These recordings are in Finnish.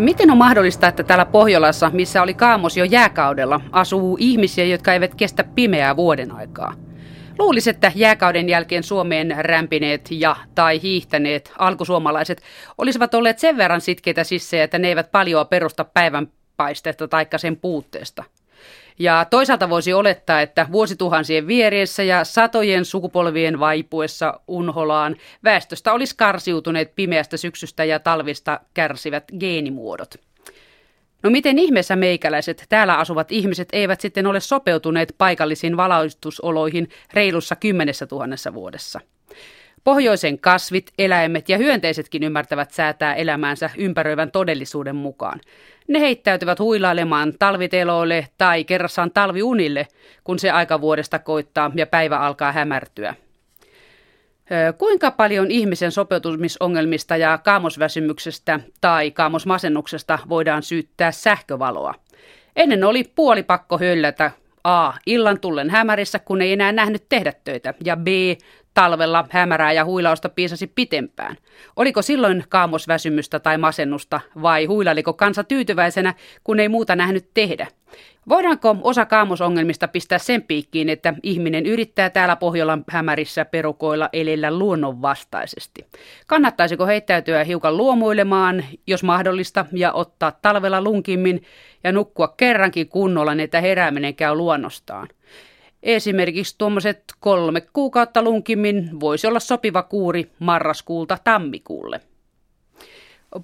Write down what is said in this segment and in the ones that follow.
Miten on mahdollista, että täällä Pohjolassa, missä oli kaamos jo jääkaudella, asuu ihmisiä, jotka eivät kestä pimeää vuoden aikaa? Luulisi, että jääkauden jälkeen Suomeen rämpineet ja tai hiihtäneet alkusuomalaiset olisivat olleet sen verran sitkeitä sissejä, että ne eivät paljoa perusta päivänpaisteesta tai sen puutteesta. Ja toisaalta voisi olettaa, että vuosituhansien vieressä ja satojen sukupolvien vaipuessa unholaan väestöstä olisi karsiutuneet pimeästä syksystä ja talvista kärsivät geenimuodot. No miten ihmeessä meikäläiset täällä asuvat ihmiset eivät sitten ole sopeutuneet paikallisiin valaistusoloihin reilussa kymmenessä tuhannessa vuodessa? Pohjoisen kasvit, eläimet ja hyönteisetkin ymmärtävät säätää elämäänsä ympäröivän todellisuuden mukaan. Ne heittäytyvät huilailemaan talviteloille tai kerrassaan talviunille, kun se aika vuodesta koittaa ja päivä alkaa hämärtyä. Kuinka paljon ihmisen sopeutumisongelmista ja kaamosväsymyksestä tai kaamosmasennuksesta voidaan syyttää sähkövaloa? Ennen oli puoli pakko höllätä A. Illan tullen hämärissä, kun ei enää nähnyt tehdä töitä, ja B. Talvella hämärää ja huilausta piisasi pitempään. Oliko silloin kaamosväsymystä tai masennusta vai huilailiko kansa tyytyväisenä, kun ei muuta nähnyt tehdä? Voidaanko osa kaamosongelmista pistää sen piikkiin, että ihminen yrittää täällä Pohjolan hämärissä perukoilla elellä luonnonvastaisesti? Kannattaisiko heittäytyä hiukan luomuilemaan, jos mahdollista, ja ottaa talvella lunkimmin ja nukkua kerrankin kunnolla, niin että herääminen käy luonnostaan? Esimerkiksi tuommoiset kolme kuukautta lunkimmin voisi olla sopiva kuuri marraskuulta tammikuulle.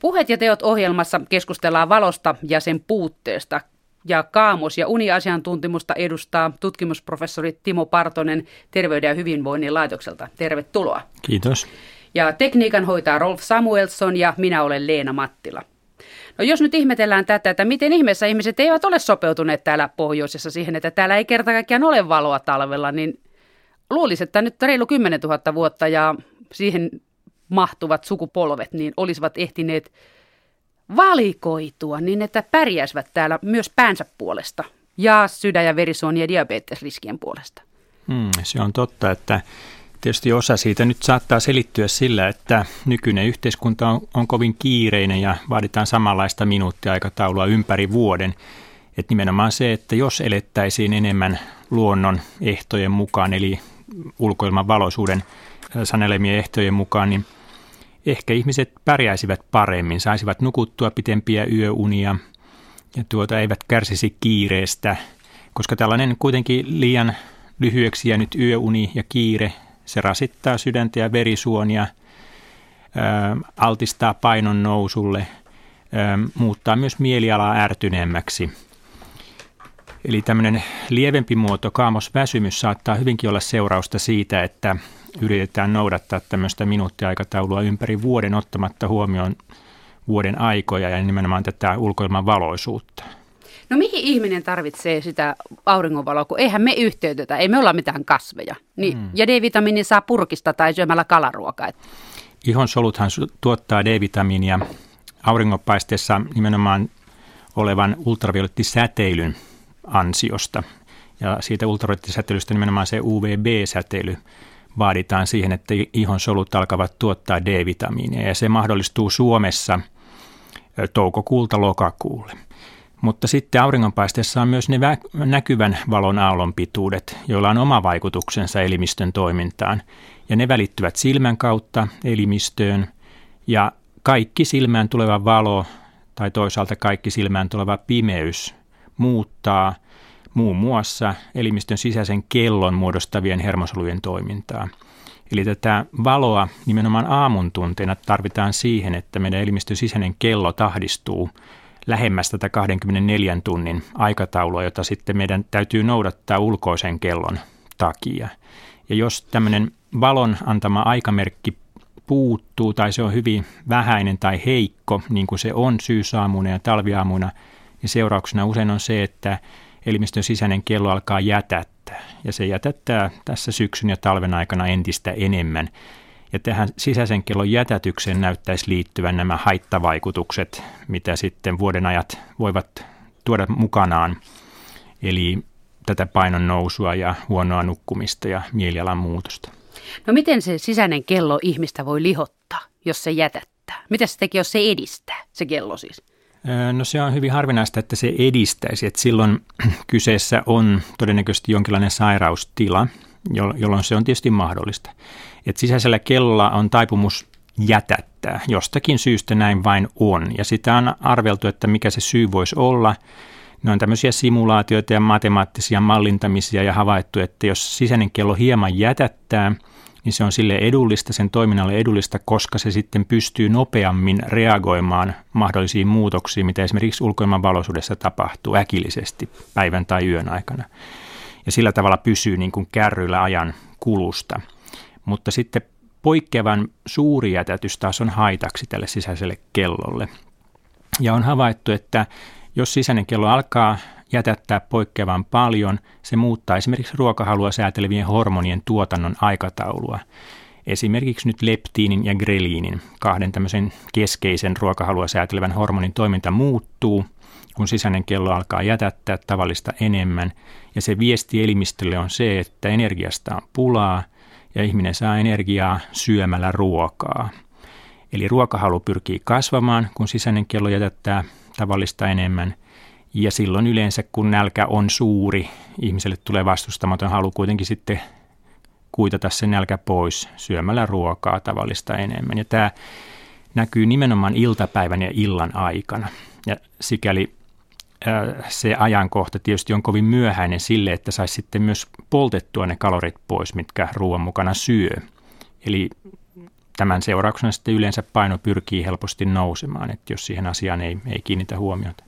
Puheet ja teot ohjelmassa keskustellaan valosta ja sen puutteesta. Ja kaamos- ja uniasiantuntemusta edustaa tutkimusprofessori Timo Partonen Terveyden ja hyvinvoinnin laitokselta. Tervetuloa. Kiitos. Ja tekniikan hoitaa Rolf Samuelson ja minä olen Leena Mattila. No jos nyt ihmetellään tätä, että miten ihmeessä ihmiset eivät ole sopeutuneet täällä pohjoisessa siihen, että täällä ei kerta kaikkiaan ole valoa talvella, niin luulisi, että nyt reilu 10 000 vuotta ja siihen mahtuvat sukupolvet, niin olisivat ehtineet valikoitua niin, että pärjäisivät täällä myös päänsä puolesta ja sydän- ja verisuoni- ja diabetesriskien puolesta. Hmm, se on totta, että Tietysti osa siitä nyt saattaa selittyä sillä, että nykyinen yhteiskunta on, on kovin kiireinen ja vaaditaan samanlaista minuuttiaikataulua ympäri vuoden. Että nimenomaan se, että jos elettäisiin enemmän luonnon ehtojen mukaan, eli ulkoilman valoisuuden sanelemien ehtojen mukaan, niin ehkä ihmiset pärjäisivät paremmin, saisivat nukuttua pitempiä yöunia ja tuota eivät kärsisi kiireestä, koska tällainen kuitenkin liian lyhyeksi jäänyt yöuni ja kiire se rasittaa sydäntä ja verisuonia, altistaa painon nousulle, muuttaa myös mielialaa ärtyneemmäksi. Eli tämmöinen lievempi muoto, kaamosväsymys, saattaa hyvinkin olla seurausta siitä, että yritetään noudattaa tämmöistä minuuttiaikataulua ympäri vuoden ottamatta huomioon vuoden aikoja ja nimenomaan tätä ulkoilman valoisuutta. No mihin ihminen tarvitsee sitä auringonvaloa, kun eihän me yhteytetä, ei me olla mitään kasveja. Niin, mm. Ja D-vitamiini saa purkista tai syömällä kalaruokaa. soluthan tuottaa D-vitamiinia auringonpaisteessa nimenomaan olevan ultraviolettisäteilyn ansiosta. Ja siitä ultraviolettisäteilystä nimenomaan se UVB-säteily vaaditaan siihen, että ihon solut alkavat tuottaa D-vitamiinia. Ja se mahdollistuu Suomessa toukokuulta lokakuulle. Mutta sitten auringonpaisteessa on myös ne vä- näkyvän valon aallonpituudet, joilla on oma vaikutuksensa elimistön toimintaan. Ja ne välittyvät silmän kautta elimistöön ja kaikki silmään tuleva valo tai toisaalta kaikki silmään tuleva pimeys muuttaa muun muassa elimistön sisäisen kellon muodostavien hermosolujen toimintaa. Eli tätä valoa nimenomaan aamun tunteina tarvitaan siihen, että meidän elimistön sisäinen kello tahdistuu lähemmäs tätä 24 tunnin aikataulua, jota sitten meidän täytyy noudattaa ulkoisen kellon takia. Ja jos tämmöinen valon antama aikamerkki puuttuu tai se on hyvin vähäinen tai heikko, niin kuin se on syysaamuina ja talviaamuina, niin seurauksena usein on se, että elimistön sisäinen kello alkaa jätättää. Ja se jätättää tässä syksyn ja talven aikana entistä enemmän. Ja tähän sisäisen kellon jätätykseen näyttäisi liittyvän nämä haittavaikutukset, mitä sitten vuoden ajat voivat tuoda mukanaan. Eli tätä painon nousua ja huonoa nukkumista ja mielialan muutosta. No miten se sisäinen kello ihmistä voi lihottaa, jos se jätättää? Mitä se tekee, jos se edistää, se kello siis? No se on hyvin harvinaista, että se edistäisi, että silloin kyseessä on todennäköisesti jonkinlainen sairaustila, jolloin se on tietysti mahdollista. Että sisäisellä kellolla on taipumus jätättää. Jostakin syystä näin vain on. Ja sitä on arveltu, että mikä se syy voisi olla. Ne on tämmöisiä simulaatioita ja matemaattisia mallintamisia ja havaittu, että jos sisäinen kello hieman jätättää, niin se on sille edullista, sen toiminnalle edullista, koska se sitten pystyy nopeammin reagoimaan mahdollisiin muutoksiin, mitä esimerkiksi ulkoilman valoisuudessa tapahtuu äkillisesti päivän tai yön aikana. Ja sillä tavalla pysyy niin kuin kärryillä ajan kulusta. Mutta sitten poikkeavan suuri jätätys taas on haitaksi tälle sisäiselle kellolle. Ja on havaittu, että jos sisäinen kello alkaa jätättää poikkeavan paljon, se muuttaa esimerkiksi ruokahalua säätelevien hormonien tuotannon aikataulua. Esimerkiksi nyt leptiinin ja greliinin, kahden tämmöisen keskeisen ruokahalua säätelevän hormonin toiminta muuttuu, kun sisäinen kello alkaa jätättää tavallista enemmän. Ja se viesti elimistölle on se, että energiasta on pulaa – ja ihminen saa energiaa syömällä ruokaa. Eli ruokahalu pyrkii kasvamaan, kun sisäinen kello jätättää tavallista enemmän. Ja silloin yleensä, kun nälkä on suuri, ihmiselle tulee vastustamaton halu kuitenkin sitten kuitata se nälkä pois syömällä ruokaa tavallista enemmän. Ja tämä näkyy nimenomaan iltapäivän ja illan aikana. Ja sikäli se ajankohta tietysti on kovin myöhäinen sille, että saisi sitten myös poltettua ne kalorit pois, mitkä ruoan mukana syö. Eli tämän seurauksena sitten yleensä paino pyrkii helposti nousemaan, että jos siihen asiaan ei, ei kiinnitä huomiota.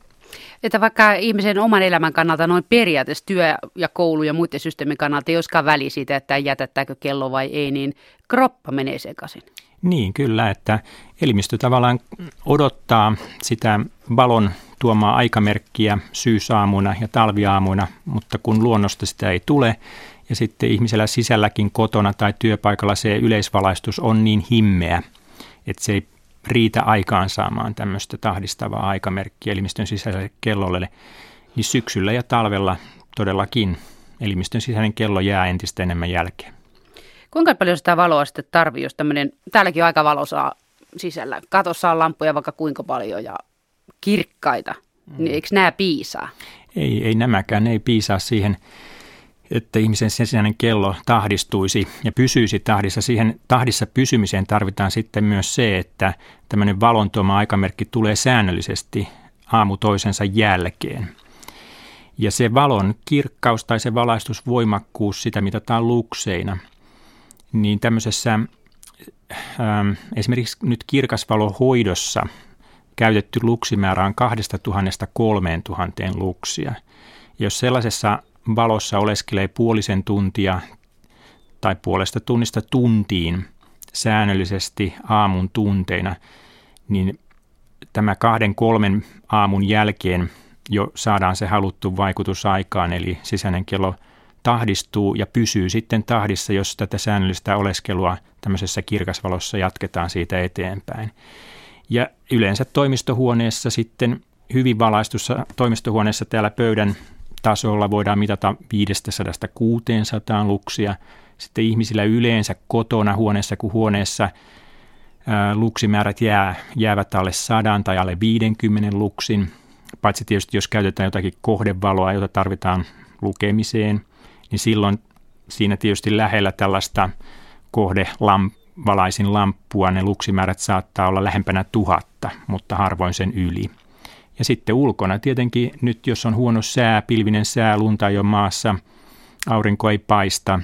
Että vaikka ihmisen oman elämän kannalta noin periaatteessa työ ja koulu ja muiden systeemin kannalta ei olisikaan väli siitä, että jätettääkö kello vai ei, niin kroppa menee sekaisin. Niin, kyllä, että elimistö tavallaan odottaa sitä valon tuomaa aikamerkkiä syysaamuna ja talviaamuna, mutta kun luonnosta sitä ei tule ja sitten ihmisellä sisälläkin kotona tai työpaikalla se yleisvalaistus on niin himmeä, että se ei riitä aikaan saamaan tämmöistä tahdistavaa aikamerkkiä elimistön sisäiselle kellolle, niin syksyllä ja talvella todellakin elimistön sisäinen kello jää entistä enemmän jälkeen. Kuinka paljon sitä valoa sitten tarvii, jos tämmöinen, täälläkin on aika valosaa sisällä, katossa on lampuja vaikka kuinka paljon ja kirkkaita, mm. niin eikö nämä piisaa? Ei, ei nämäkään, ei piisaa siihen, että ihmisen sisäinen kello tahdistuisi ja pysyisi tahdissa. Siihen tahdissa pysymiseen tarvitaan sitten myös se, että tämmöinen valon tuoma aikamerkki tulee säännöllisesti aamu toisensa jälkeen. Ja se valon kirkkaus tai se valaistusvoimakkuus, sitä mitataan lukseina, niin tämmöisessä ähm, esimerkiksi nyt kirkasvalohoidossa käytetty luksimäärä on 2000 3000 luksia. Jos sellaisessa valossa oleskelee puolisen tuntia tai puolesta tunnista tuntiin säännöllisesti aamun tunteina, niin tämä kahden kolmen aamun jälkeen jo saadaan se haluttu vaikutus aikaan, eli sisäinen kello tahdistuu ja pysyy sitten tahdissa, jos tätä säännöllistä oleskelua tämmöisessä kirkasvalossa jatketaan siitä eteenpäin. Ja yleensä toimistohuoneessa sitten hyvin valaistussa toimistohuoneessa täällä pöydän tasolla voidaan mitata 500-600 luksia. Sitten ihmisillä yleensä kotona huoneessa kuin huoneessa ää, luksimäärät jää, jäävät alle 100 tai alle 50 luksin. Paitsi tietysti jos käytetään jotakin kohdevaloa, jota tarvitaan lukemiseen, niin silloin siinä tietysti lähellä tällaista kohdelamp valaisin lamppua, ne luksimäärät saattaa olla lähempänä tuhatta, mutta harvoin sen yli. Ja sitten ulkona tietenkin nyt, jos on huono sää, pilvinen sää, lunta ole maassa, aurinko ei paista,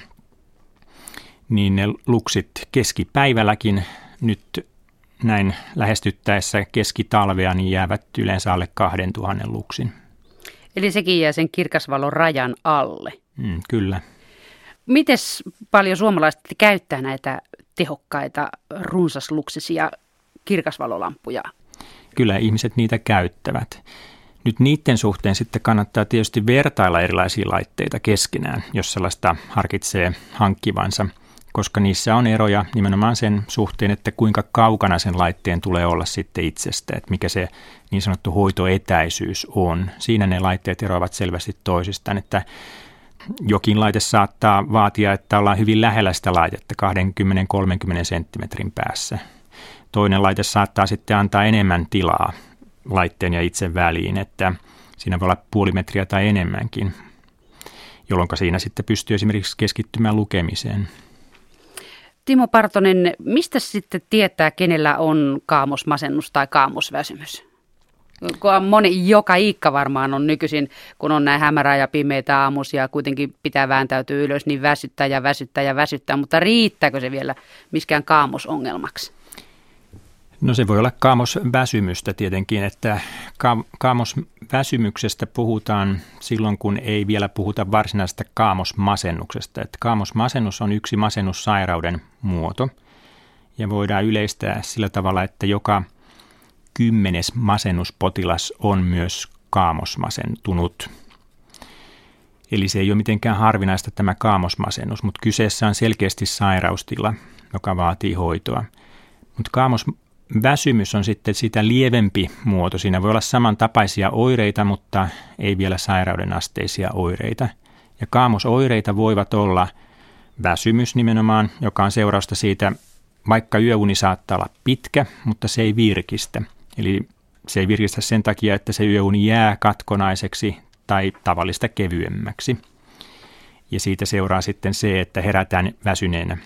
niin ne luksit keskipäivälläkin nyt näin lähestyttäessä keskitalvea, niin jäävät yleensä alle 2000 luksin. Eli sekin jää sen kirkasvalon rajan alle. Mm, kyllä. Mites paljon suomalaiset käyttää näitä tehokkaita runsasluksisia kirkasvalolampuja? Kyllä ihmiset niitä käyttävät. Nyt niiden suhteen sitten kannattaa tietysti vertailla erilaisia laitteita keskenään, jos sellaista harkitsee hankkivansa, koska niissä on eroja nimenomaan sen suhteen, että kuinka kaukana sen laitteen tulee olla sitten itsestä, että mikä se niin sanottu hoitoetäisyys on. Siinä ne laitteet eroavat selvästi toisistaan, että jokin laite saattaa vaatia, että ollaan hyvin lähellä sitä laitetta 20-30 senttimetrin päässä. Toinen laite saattaa sitten antaa enemmän tilaa laitteen ja itse väliin, että siinä voi olla puoli metriä tai enemmänkin, jolloin siinä sitten pystyy esimerkiksi keskittymään lukemiseen. Timo Partonen, mistä sitten tietää, kenellä on kaamosmasennus tai kaamosväsymys? Moni, joka iikka varmaan on nykyisin, kun on näin hämärää ja pimeitä aamuisia, kuitenkin pitää vääntäytyä ylös, niin väsyttää ja väsyttää ja väsyttää, mutta riittääkö se vielä miskään kaamosongelmaksi? No se voi olla kaamosväsymystä tietenkin, että kaamosväsymyksestä puhutaan silloin, kun ei vielä puhuta varsinaisesta kaamosmasennuksesta. Että kaamosmasennus on yksi masennussairauden muoto ja voidaan yleistää sillä tavalla, että joka kymmenes masennuspotilas on myös kaamosmasentunut. Eli se ei ole mitenkään harvinaista tämä kaamosmasennus, mutta kyseessä on selkeästi sairaustila, joka vaatii hoitoa. Mutta kaamos Väsymys on sitten sitä lievempi muoto. Siinä voi olla samantapaisia oireita, mutta ei vielä sairauden asteisia oireita. Ja kaamosoireita voivat olla väsymys nimenomaan, joka on seurausta siitä, vaikka yöuni saattaa olla pitkä, mutta se ei virkistä. Eli se ei virkistä sen takia, että se yöuni jää katkonaiseksi tai tavallista kevyemmäksi. Ja siitä seuraa sitten se, että herätään väsyneenä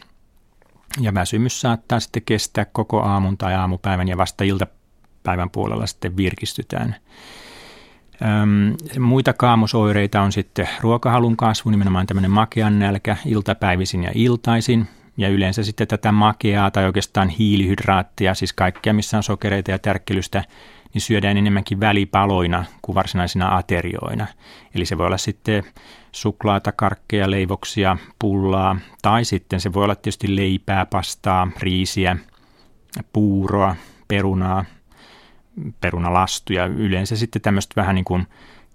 ja väsymys saattaa sitten kestää koko aamun tai aamupäivän ja vasta iltapäivän puolella sitten virkistytään. Öm, muita kaamosoireita on sitten ruokahalun kasvu, nimenomaan tämmöinen makean nälkä iltapäivisin ja iltaisin. Ja yleensä sitten tätä makeaa tai oikeastaan hiilihydraattia, siis kaikkea missä on sokereita ja tärkkelystä, niin syödään enemmänkin välipaloina kuin varsinaisina aterioina. Eli se voi olla sitten suklaata, karkkeja, leivoksia, pullaa tai sitten se voi olla tietysti leipää, pastaa, riisiä, puuroa, perunaa, perunalastuja. Yleensä sitten tämmöistä vähän niin kuin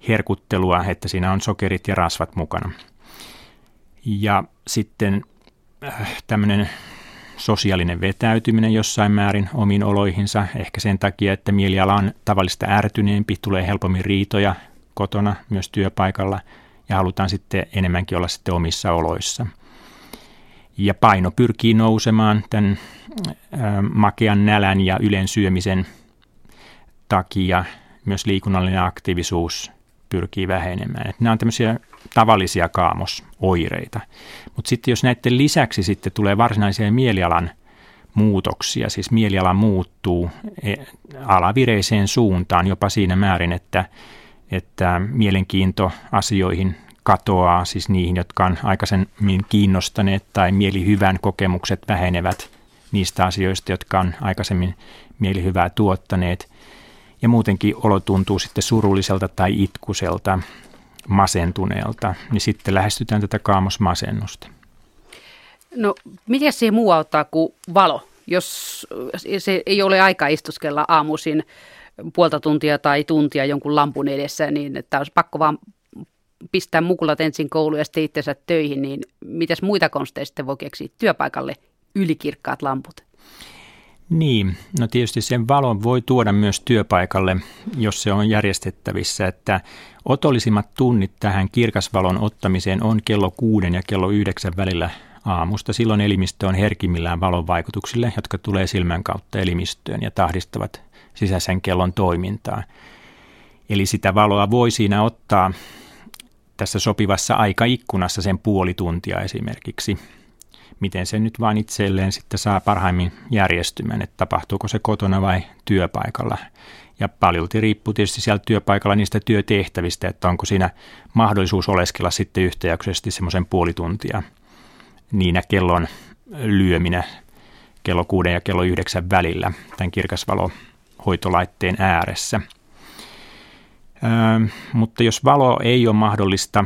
herkuttelua, että siinä on sokerit ja rasvat mukana. Ja sitten tämmöinen sosiaalinen vetäytyminen jossain määrin omiin oloihinsa, ehkä sen takia, että mieliala on tavallista ärtyneempi, tulee helpommin riitoja kotona, myös työpaikalla, ja halutaan sitten enemmänkin olla sitten omissa oloissa. Ja paino pyrkii nousemaan tämän makean nälän ja ylen syömisen takia, myös liikunnallinen aktiivisuus pyrkii vähenemään. Että nämä on tämmöisiä tavallisia kaamosoireita. Mutta sitten jos näiden lisäksi sitten tulee varsinaisia mielialan muutoksia, siis mieliala muuttuu e, alavireiseen suuntaan jopa siinä määrin, että, että mielenkiinto asioihin katoaa, siis niihin, jotka on aikaisemmin kiinnostaneet tai mielihyvän kokemukset vähenevät niistä asioista, jotka on aikaisemmin mielihyvää tuottaneet. Ja muutenkin olo tuntuu sitten surulliselta tai itkuselta masentuneelta, niin sitten lähestytään tätä kaamosmasennusta. No, miten se muu auttaa kuin valo? Jos se ei ole aika istuskella aamuisin puolta tuntia tai tuntia jonkun lampun edessä, niin että olisi pakko vaan pistää mukulat ensin kouluun ja sitten itsensä töihin, niin mitäs muita konsteja sitten voi keksiä työpaikalle ylikirkkaat lamput? Niin, no tietysti sen valon voi tuoda myös työpaikalle, jos se on järjestettävissä, että otollisimmat tunnit tähän kirkasvalon ottamiseen on kello kuuden ja kello yhdeksän välillä aamusta. Silloin elimistö on herkimmillään valon vaikutuksille, jotka tulee silmän kautta elimistöön ja tahdistavat sisäisen kellon toimintaa. Eli sitä valoa voi siinä ottaa tässä sopivassa aikaikkunassa sen puoli tuntia esimerkiksi miten se nyt vaan itselleen sitten saa parhaimmin järjestymään, että tapahtuuko se kotona vai työpaikalla. Ja paljolti riippuu tietysti siellä työpaikalla niistä työtehtävistä, että onko siinä mahdollisuus oleskella sitten yhtäjaksoisesti semmoisen puoli tuntia niinä kellon lyöminä kello kuuden ja kello yhdeksän välillä tämän kirkasvalohoitolaitteen ääressä. Öö, mutta jos valo ei ole mahdollista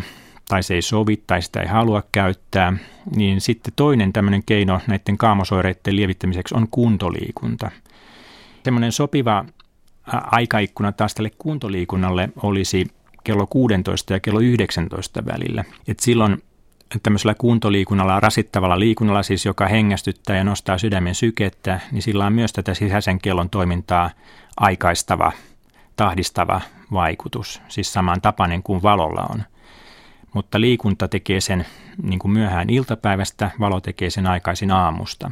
tai se ei sovi tai sitä ei halua käyttää, niin sitten toinen tämmöinen keino näiden kaamosoireiden lievittämiseksi on kuntoliikunta. Semmoinen sopiva aikaikkuna taas tälle kuntoliikunnalle olisi kello 16 ja kello 19 välillä. Et silloin tämmöisellä kuntoliikunnalla, rasittavalla liikunnalla siis, joka hengästyttää ja nostaa sydämen sykettä, niin sillä on myös tätä sisäisen kellon toimintaa aikaistava, tahdistava vaikutus, siis samantapainen kuin valolla on mutta liikunta tekee sen niin kuin myöhään iltapäivästä, valo tekee sen aikaisin aamusta.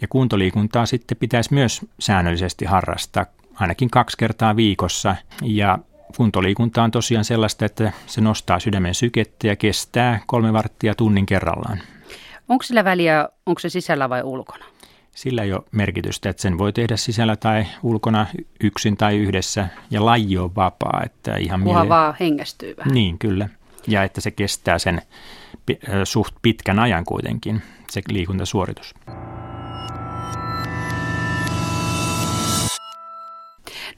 Ja kuntoliikuntaa sitten pitäisi myös säännöllisesti harrastaa ainakin kaksi kertaa viikossa. Ja kuntoliikunta on tosiaan sellaista, että se nostaa sydämen sykettä ja kestää kolme varttia tunnin kerrallaan. Onko sillä väliä, onko se sisällä vai ulkona? Sillä ei ole merkitystä, että sen voi tehdä sisällä tai ulkona yksin tai yhdessä ja laji on vapaa. Että ihan Kunhan miele- vaan hengästyy vähän. Niin, kyllä. Ja että se kestää sen suht pitkän ajan kuitenkin, se liikuntasuoritus.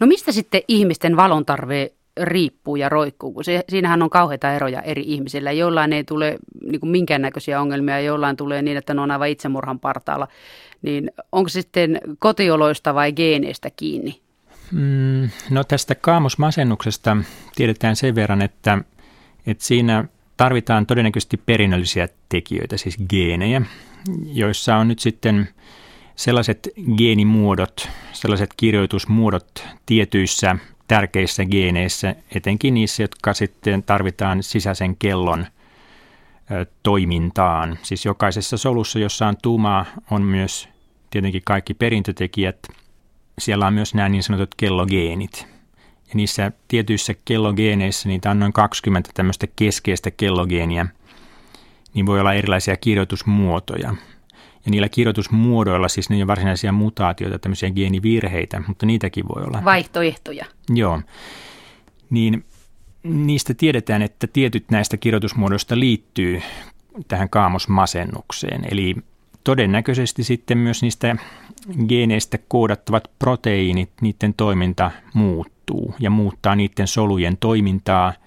No mistä sitten ihmisten valontarve riippuu ja roikkuu, kun se, siinähän on kauheita eroja eri ihmisillä. Jollain ei tule niin kuin minkäännäköisiä ongelmia, jollain tulee niin, että ne on aivan itsemurhan partaalla. Niin onko sitten kotioloista vai geeneistä kiinni? Mm, no tästä kaamosmasennuksesta tiedetään sen verran, että, että siinä tarvitaan todennäköisesti perinnöllisiä tekijöitä, siis geenejä, joissa on nyt sitten sellaiset geenimuodot, sellaiset kirjoitusmuodot tietyissä tärkeissä geeneissä, etenkin niissä, jotka sitten tarvitaan sisäisen kellon toimintaan. Siis jokaisessa solussa, jossa on tuumaa, on myös tietenkin kaikki perintötekijät. Siellä on myös nämä niin sanotut kellogeenit. Ja niissä tietyissä kellogeeneissä, niitä on noin 20 tämmöistä keskeistä kellogeenia, niin voi olla erilaisia kirjoitusmuotoja. Ja niillä kirjoitusmuodoilla, siis ne on varsinaisia mutaatioita, tämmöisiä geenivirheitä, mutta niitäkin voi olla. Vaihtoehtoja. Joo. Niin niistä tiedetään, että tietyt näistä kirjoitusmuodoista liittyy tähän kaamosmasennukseen. Eli todennäköisesti sitten myös niistä geeneistä koodattavat proteiinit, niiden toiminta muuttuu ja muuttaa niiden solujen toimintaa –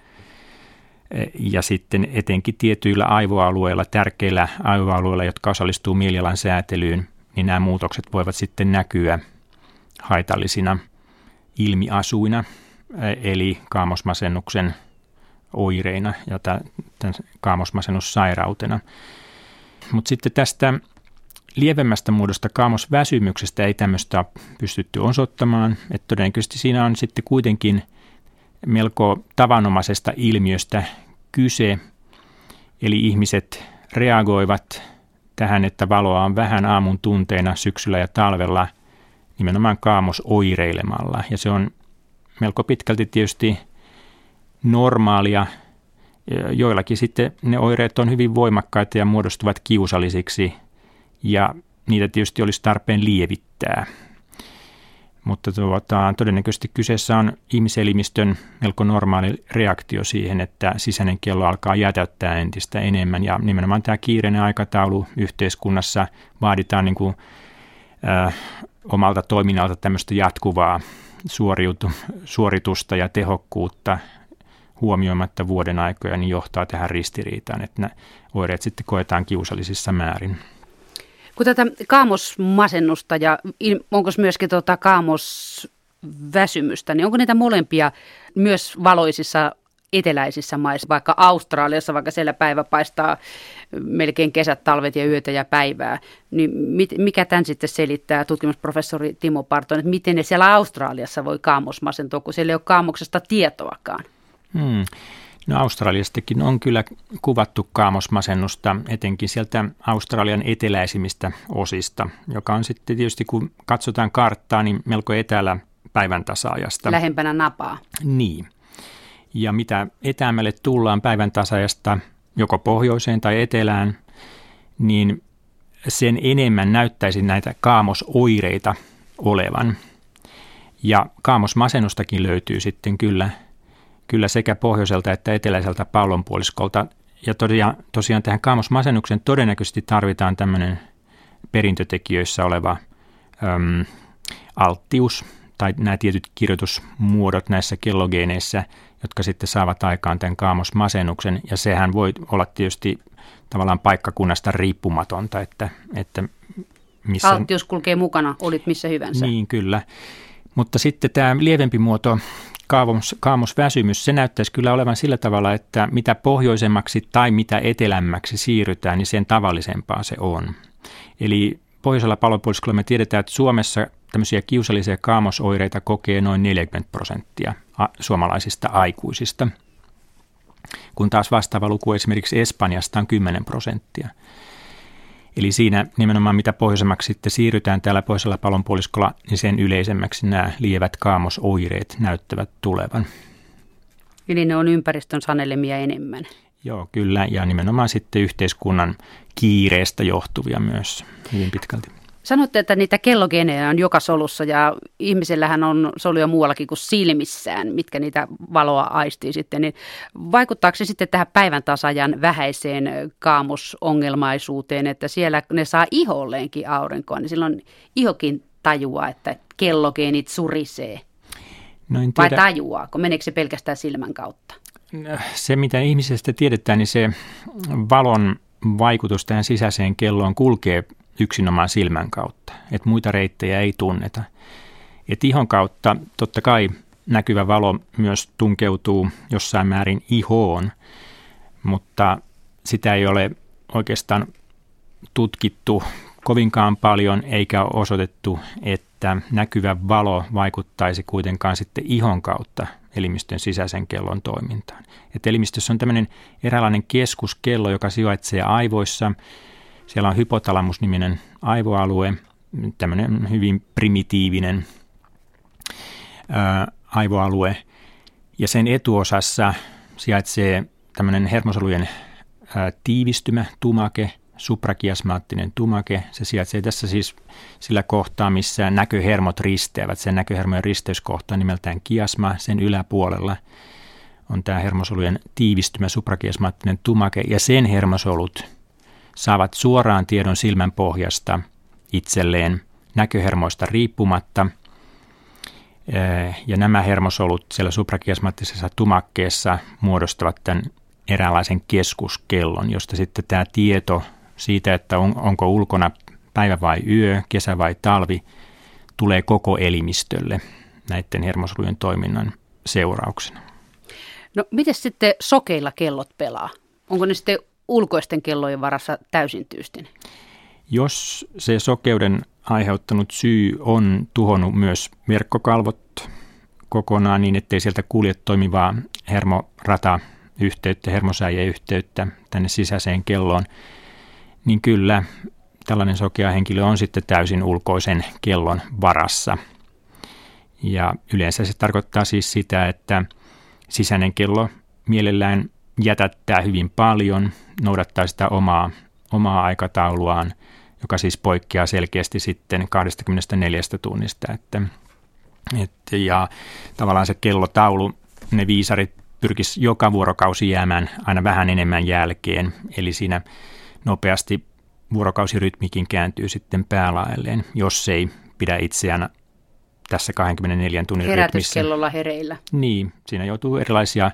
ja sitten etenkin tietyillä aivoalueilla, tärkeillä aivoalueilla, jotka osallistuu mielialan säätelyyn, niin nämä muutokset voivat sitten näkyä haitallisina ilmiasuina, eli kaamosmasennuksen oireina ja tämän kaamosmasennussairautena. Mutta sitten tästä lievemmästä muodosta kaamosväsymyksestä ei tämmöistä pystytty osoittamaan, että todennäköisesti siinä on sitten kuitenkin – melko tavanomaisesta ilmiöstä kyse, eli ihmiset reagoivat tähän, että valoa on vähän aamun tunteina syksyllä ja talvella nimenomaan kaamosoireilemalla. Ja se on melko pitkälti tietysti normaalia. Joillakin sitten ne oireet on hyvin voimakkaita ja muodostuvat kiusallisiksi ja niitä tietysti olisi tarpeen lievittää. Mutta tuota, todennäköisesti kyseessä on ihmiselimistön melko normaali reaktio siihen, että sisäinen kello alkaa jätäyttää entistä enemmän. Ja nimenomaan tämä kiireinen aikataulu yhteiskunnassa vaaditaan niin kuin, äh, omalta toiminnalta tämmöistä jatkuvaa suoriutu, suoritusta ja tehokkuutta huomioimatta vuoden aikoja, niin johtaa tähän ristiriitaan, että nämä oireet sitten koetaan kiusallisissa määrin. Kun tätä kaamosmasennusta ja onko myöskin tuota kaamosväsymystä, niin onko niitä molempia myös valoisissa eteläisissä maissa, vaikka Australiassa, vaikka siellä päivä paistaa melkein kesät, talvet ja yötä ja päivää, niin mit, mikä tämän sitten selittää tutkimusprofessori Timo Parton, että miten ne siellä Australiassa voi kaamosmasentua, kun siellä ei ole kaamoksesta tietoakaan? Hmm. No Australiastakin on kyllä kuvattu kaamosmasennusta, etenkin sieltä Australian eteläisimmistä osista, joka on sitten tietysti, kun katsotaan karttaa, niin melko etäällä päivän tasaajasta. Lähempänä napaa. Niin. Ja mitä etäämälle tullaan päivän tasaajasta, joko pohjoiseen tai etelään, niin sen enemmän näyttäisi näitä kaamosoireita olevan. Ja kaamosmasennustakin löytyy sitten kyllä kyllä sekä pohjoiselta että eteläiseltä pallonpuoliskolta. Ja tosiaan, tosiaan tähän kaamosmasennuksen todennäköisesti tarvitaan tämmöinen perintötekijöissä oleva äm, alttius tai nämä tietyt kirjoitusmuodot näissä kellogeeneissä, jotka sitten saavat aikaan tämän kaamosmasennuksen. Ja sehän voi olla tietysti tavallaan paikkakunnasta riippumatonta, että, että missä... Alttius kulkee mukana, olit missä hyvänsä. Niin, kyllä. Mutta sitten tämä lievempi muoto kaamos, kaamosväsymys, se näyttäisi kyllä olevan sillä tavalla, että mitä pohjoisemmaksi tai mitä etelämmäksi siirrytään, niin sen tavallisempaa se on. Eli pohjoisella palopuoliskolla me tiedetään, että Suomessa tämmöisiä kiusallisia kaamosoireita kokee noin 40 prosenttia suomalaisista aikuisista, kun taas vastaava luku esimerkiksi Espanjasta on 10 prosenttia. Eli siinä nimenomaan mitä pohjoisemmaksi sitten siirrytään täällä pohjoisella pallonpuoliskolla, niin sen yleisemmäksi nämä lievät kaamosoireet näyttävät tulevan. Eli ne on ympäristön sanelemia enemmän. Joo, kyllä, ja nimenomaan sitten yhteiskunnan kiireestä johtuvia myös hyvin pitkälti. Sanoitte, että niitä kellogeenejä on joka solussa ja ihmisellähän on soluja muuallakin kuin silmissään, mitkä niitä valoa aistii sitten. Niin vaikuttaako se sitten tähän päivän tasajan vähäiseen kaamusongelmaisuuteen, että siellä ne saa iholleenkin aurinkoa, niin silloin ihokin tajuaa, että kellogeenit surisee? No en tiedä. Vai tajuaako? Meneekö se pelkästään silmän kautta? Se, mitä ihmisestä tiedetään, niin se valon vaikutus tähän sisäiseen kelloon kulkee yksinomaan silmän kautta, että muita reittejä ei tunneta. Et ihon kautta totta kai näkyvä valo myös tunkeutuu jossain määrin ihoon, mutta sitä ei ole oikeastaan tutkittu kovinkaan paljon eikä ole osoitettu, että näkyvä valo vaikuttaisi kuitenkaan sitten ihon kautta elimistön sisäisen kellon toimintaan. Et elimistössä on tämmöinen eräänlainen keskuskello, joka sijaitsee aivoissa. Siellä on hypotalamus-niminen aivoalue, tämmöinen hyvin primitiivinen aivoalue. Ja sen etuosassa sijaitsee tämmöinen hermosolujen tiivistymä, tumake, suprakiasmaattinen tumake. Se sijaitsee tässä siis sillä kohtaa, missä näköhermot risteävät. Sen näköhermojen risteyskohta nimeltään kiasma. Sen yläpuolella on tämä hermosolujen tiivistymä, suprakiasmaattinen tumake. Ja sen hermosolut saavat suoraan tiedon silmän pohjasta itselleen näköhermoista riippumatta. Ja nämä hermosolut siellä suprakiasmaattisessa tumakkeessa muodostavat tämän eräänlaisen keskuskellon, josta sitten tämä tieto siitä, että on, onko ulkona päivä vai yö, kesä vai talvi, tulee koko elimistölle näiden hermosolujen toiminnan seurauksena. No miten sitten sokeilla kellot pelaa? Onko ne sitten ulkoisten kellojen varassa täysin tyystin? Jos se sokeuden aiheuttanut syy on tuhonnut myös verkkokalvot kokonaan niin, ettei sieltä kulje toimivaa hermorata yhteyttä, hermosäijäyhteyttä tänne sisäiseen kelloon, niin kyllä tällainen sokea henkilö on sitten täysin ulkoisen kellon varassa. Ja yleensä se tarkoittaa siis sitä, että sisäinen kello mielellään jätättää hyvin paljon, noudattaa sitä omaa, omaa aikatauluaan, joka siis poikkeaa selkeästi sitten 24 tunnista. Että, että, ja tavallaan se kellotaulu, ne viisarit pyrkisi joka vuorokausi jäämään aina vähän enemmän jälkeen, eli siinä nopeasti vuorokausirytmikin kääntyy sitten päälaelleen, jos ei pidä itseään tässä 24 tunnin Herätyskellolla rytmissä. hereillä. Niin, siinä joutuu erilaisia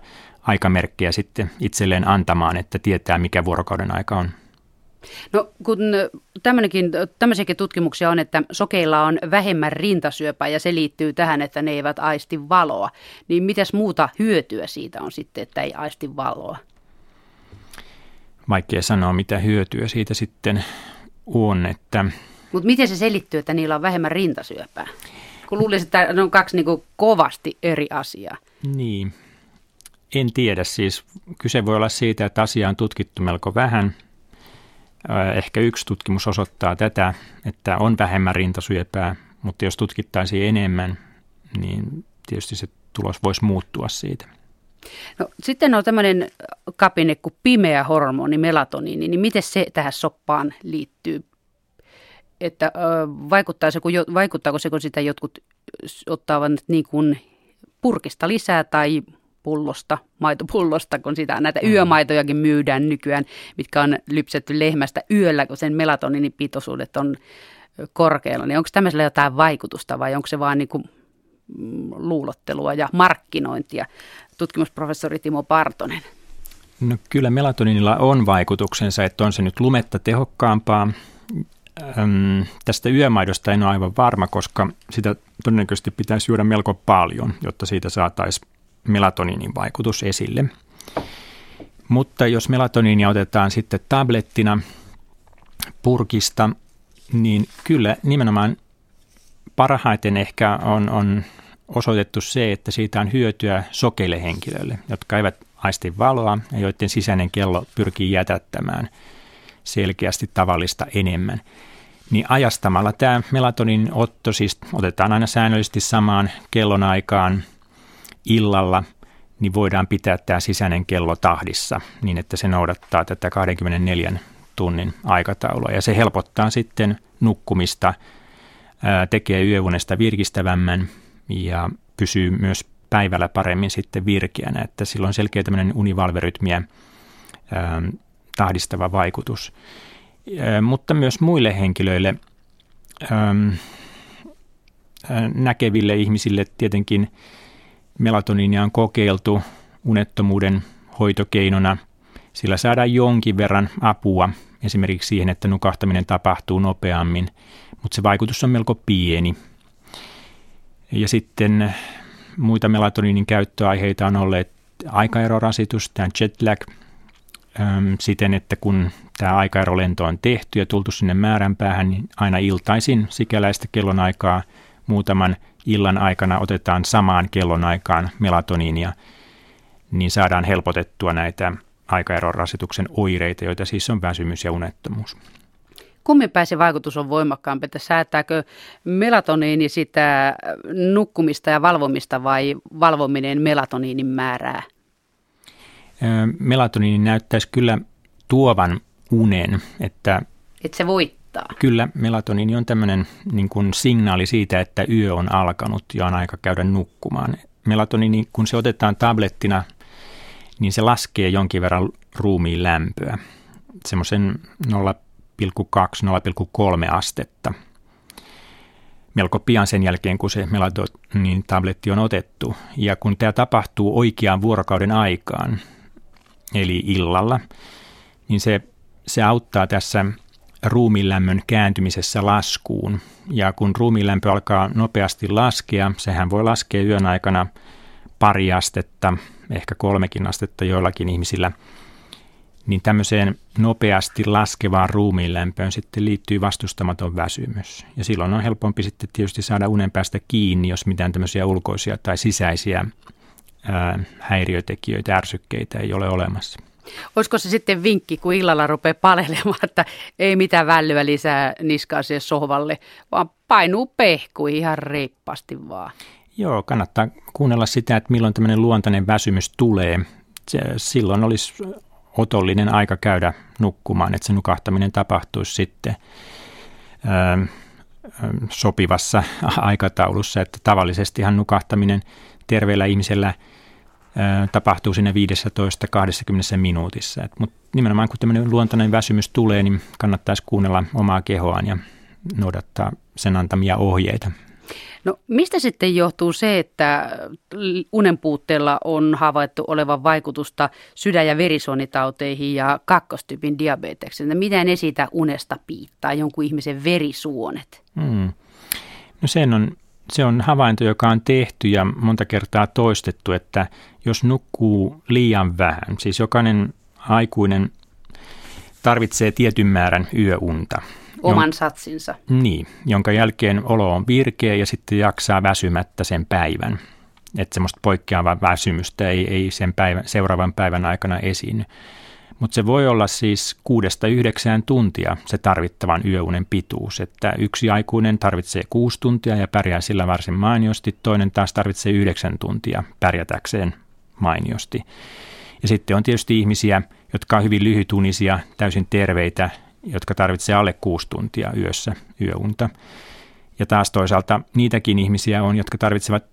aikamerkkejä sitten itselleen antamaan, että tietää mikä vuorokauden aika on. No kun tämmöisiäkin tutkimuksia on, että sokeilla on vähemmän rintasyöpää ja se liittyy tähän, että ne eivät aisti valoa, niin mitäs muuta hyötyä siitä on sitten, että ei aisti valoa? vaikea sanoa, mitä hyötyä siitä sitten on. Että... Mutta miten se selittyy, että niillä on vähemmän rintasyöpää? Kun luulisin, että ne on kaksi niin kovasti eri asiaa. Niin, en tiedä. Siis kyse voi olla siitä, että asia on tutkittu melko vähän. Ehkä yksi tutkimus osoittaa tätä, että on vähemmän rintasyöpää, mutta jos tutkittaisiin enemmän, niin tietysti se tulos voisi muuttua siitä. No, sitten on tämmöinen kapine kuin pimeä hormoni, melatoniini, niin miten se tähän soppaan liittyy? Että vaikuttaa se, kun, vaikuttaako se, kun sitä jotkut ottavat niin kuin purkista lisää tai pullosta, maitopullosta, kun sitä näitä mm. yömaitojakin myydään nykyään, mitkä on lypsetty lehmästä yöllä, kun sen melatoniinipitoisuudet on korkealla. Niin onko tämmöisellä jotain vaikutusta vai onko se vaan niin kuin mm, luulottelua ja markkinointia? tutkimusprofessori Timo Partonen? No kyllä melatoninilla on vaikutuksensa, että on se nyt lumetta tehokkaampaa. Öm, tästä yömaidosta en ole aivan varma, koska sitä todennäköisesti pitäisi juoda melko paljon, jotta siitä saataisiin melatoninin vaikutus esille. Mutta jos melatoniinia otetaan sitten tablettina purkista, niin kyllä nimenomaan parhaiten ehkä on, on osoitettu se, että siitä on hyötyä sokeille henkilöille, jotka eivät aisti valoa ja joiden sisäinen kello pyrkii jätättämään selkeästi tavallista enemmän. Niin ajastamalla tämä melatonin otto, siis otetaan aina säännöllisesti samaan kellonaikaan illalla, niin voidaan pitää tämä sisäinen kello tahdissa niin, että se noudattaa tätä 24 tunnin aikataulua. Ja se helpottaa sitten nukkumista, tekee yövunesta virkistävämmän ja pysyy myös päivällä paremmin sitten virkeänä, että sillä on selkeä tämmöinen univalverytmiä tahdistava vaikutus. Mutta myös muille henkilöille, näkeville ihmisille tietenkin melatoniinia on kokeiltu unettomuuden hoitokeinona. Sillä saadaan jonkin verran apua esimerkiksi siihen, että nukahtaminen tapahtuu nopeammin, mutta se vaikutus on melko pieni. Ja sitten muita melatoniinin käyttöaiheita on olleet aikaerorasitus, tämä jet lag, siten, että kun tämä aikaerolento on tehty ja tultu sinne määränpäähän, niin aina iltaisin sikäläistä kellonaikaa muutaman illan aikana otetaan samaan kellonaikaan melatoniinia, niin saadaan helpotettua näitä aikaerorasituksen oireita, joita siis on väsymys ja unettomuus. Kummin päin se vaikutus on voimakkaampi, että säätääkö melatoniini sitä nukkumista ja valvomista vai valvominen melatoniinin määrää? Melatoniini näyttäisi kyllä tuovan unen, että... Että se voittaa. Kyllä, melatoniini on tämmöinen niin kuin signaali siitä, että yö on alkanut ja on aika käydä nukkumaan. Melatoniini, kun se otetaan tablettina, niin se laskee jonkin verran ruumiin lämpöä. Semmoisen 0,2-0,3 astetta. Melko pian sen jälkeen, kun se melatonin tabletti on otettu. Ja kun tämä tapahtuu oikeaan vuorokauden aikaan, eli illalla, niin se, se auttaa tässä ruumiinlämmön kääntymisessä laskuun. Ja kun ruumiinlämpö alkaa nopeasti laskea, sehän voi laskea yön aikana pari astetta, ehkä kolmekin astetta joillakin ihmisillä – niin tämmöiseen nopeasti laskevaan ruumiinlämpöön sitten liittyy vastustamaton väsymys. Ja silloin on helpompi sitten tietysti saada unen päästä kiinni, jos mitään tämmöisiä ulkoisia tai sisäisiä ää, häiriötekijöitä, ärsykkeitä ei ole olemassa. Olisiko se sitten vinkki, kun illalla rupeaa palelemaan, että ei mitään vällyä lisää niskaa siihen sohvalle, vaan painuu pehku ihan reippaasti vaan? Joo, kannattaa kuunnella sitä, että milloin tämmöinen luontainen väsymys tulee. Silloin olisi otollinen aika käydä nukkumaan, että se nukahtaminen tapahtuisi sitten ö, sopivassa aikataulussa, että tavallisestihan nukahtaminen terveellä ihmisellä tapahtuu sinne 15-20 minuutissa. Mutta nimenomaan kun tämmöinen luontainen väsymys tulee, niin kannattaisi kuunnella omaa kehoaan ja noudattaa sen antamia ohjeita. No mistä sitten johtuu se, että unen puutteella on havaittu olevan vaikutusta sydän- ja verisuonitauteihin ja kakkostyypin diabeteksen? Miten ne siitä unesta piittaa jonkun ihmisen verisuonet? Hmm. No sen on, se on havainto, joka on tehty ja monta kertaa toistettu, että jos nukkuu liian vähän, siis jokainen aikuinen tarvitsee tietyn määrän yöunta – oman satsinsa. Niin, jonka jälkeen olo on virkeä ja sitten jaksaa väsymättä sen päivän. Että semmoista poikkeavaa väsymystä ei, ei sen päivän, seuraavan päivän aikana esiin. Mutta se voi olla siis kuudesta yhdeksään tuntia se tarvittavan yöunen pituus. Että yksi aikuinen tarvitsee kuusi tuntia ja pärjää sillä varsin mainiosti, toinen taas tarvitsee yhdeksän tuntia pärjätäkseen mainiosti. Ja sitten on tietysti ihmisiä, jotka on hyvin lyhytunisia, täysin terveitä, jotka tarvitsee alle kuusi tuntia yössä yöunta. Ja taas toisaalta niitäkin ihmisiä on, jotka tarvitsevat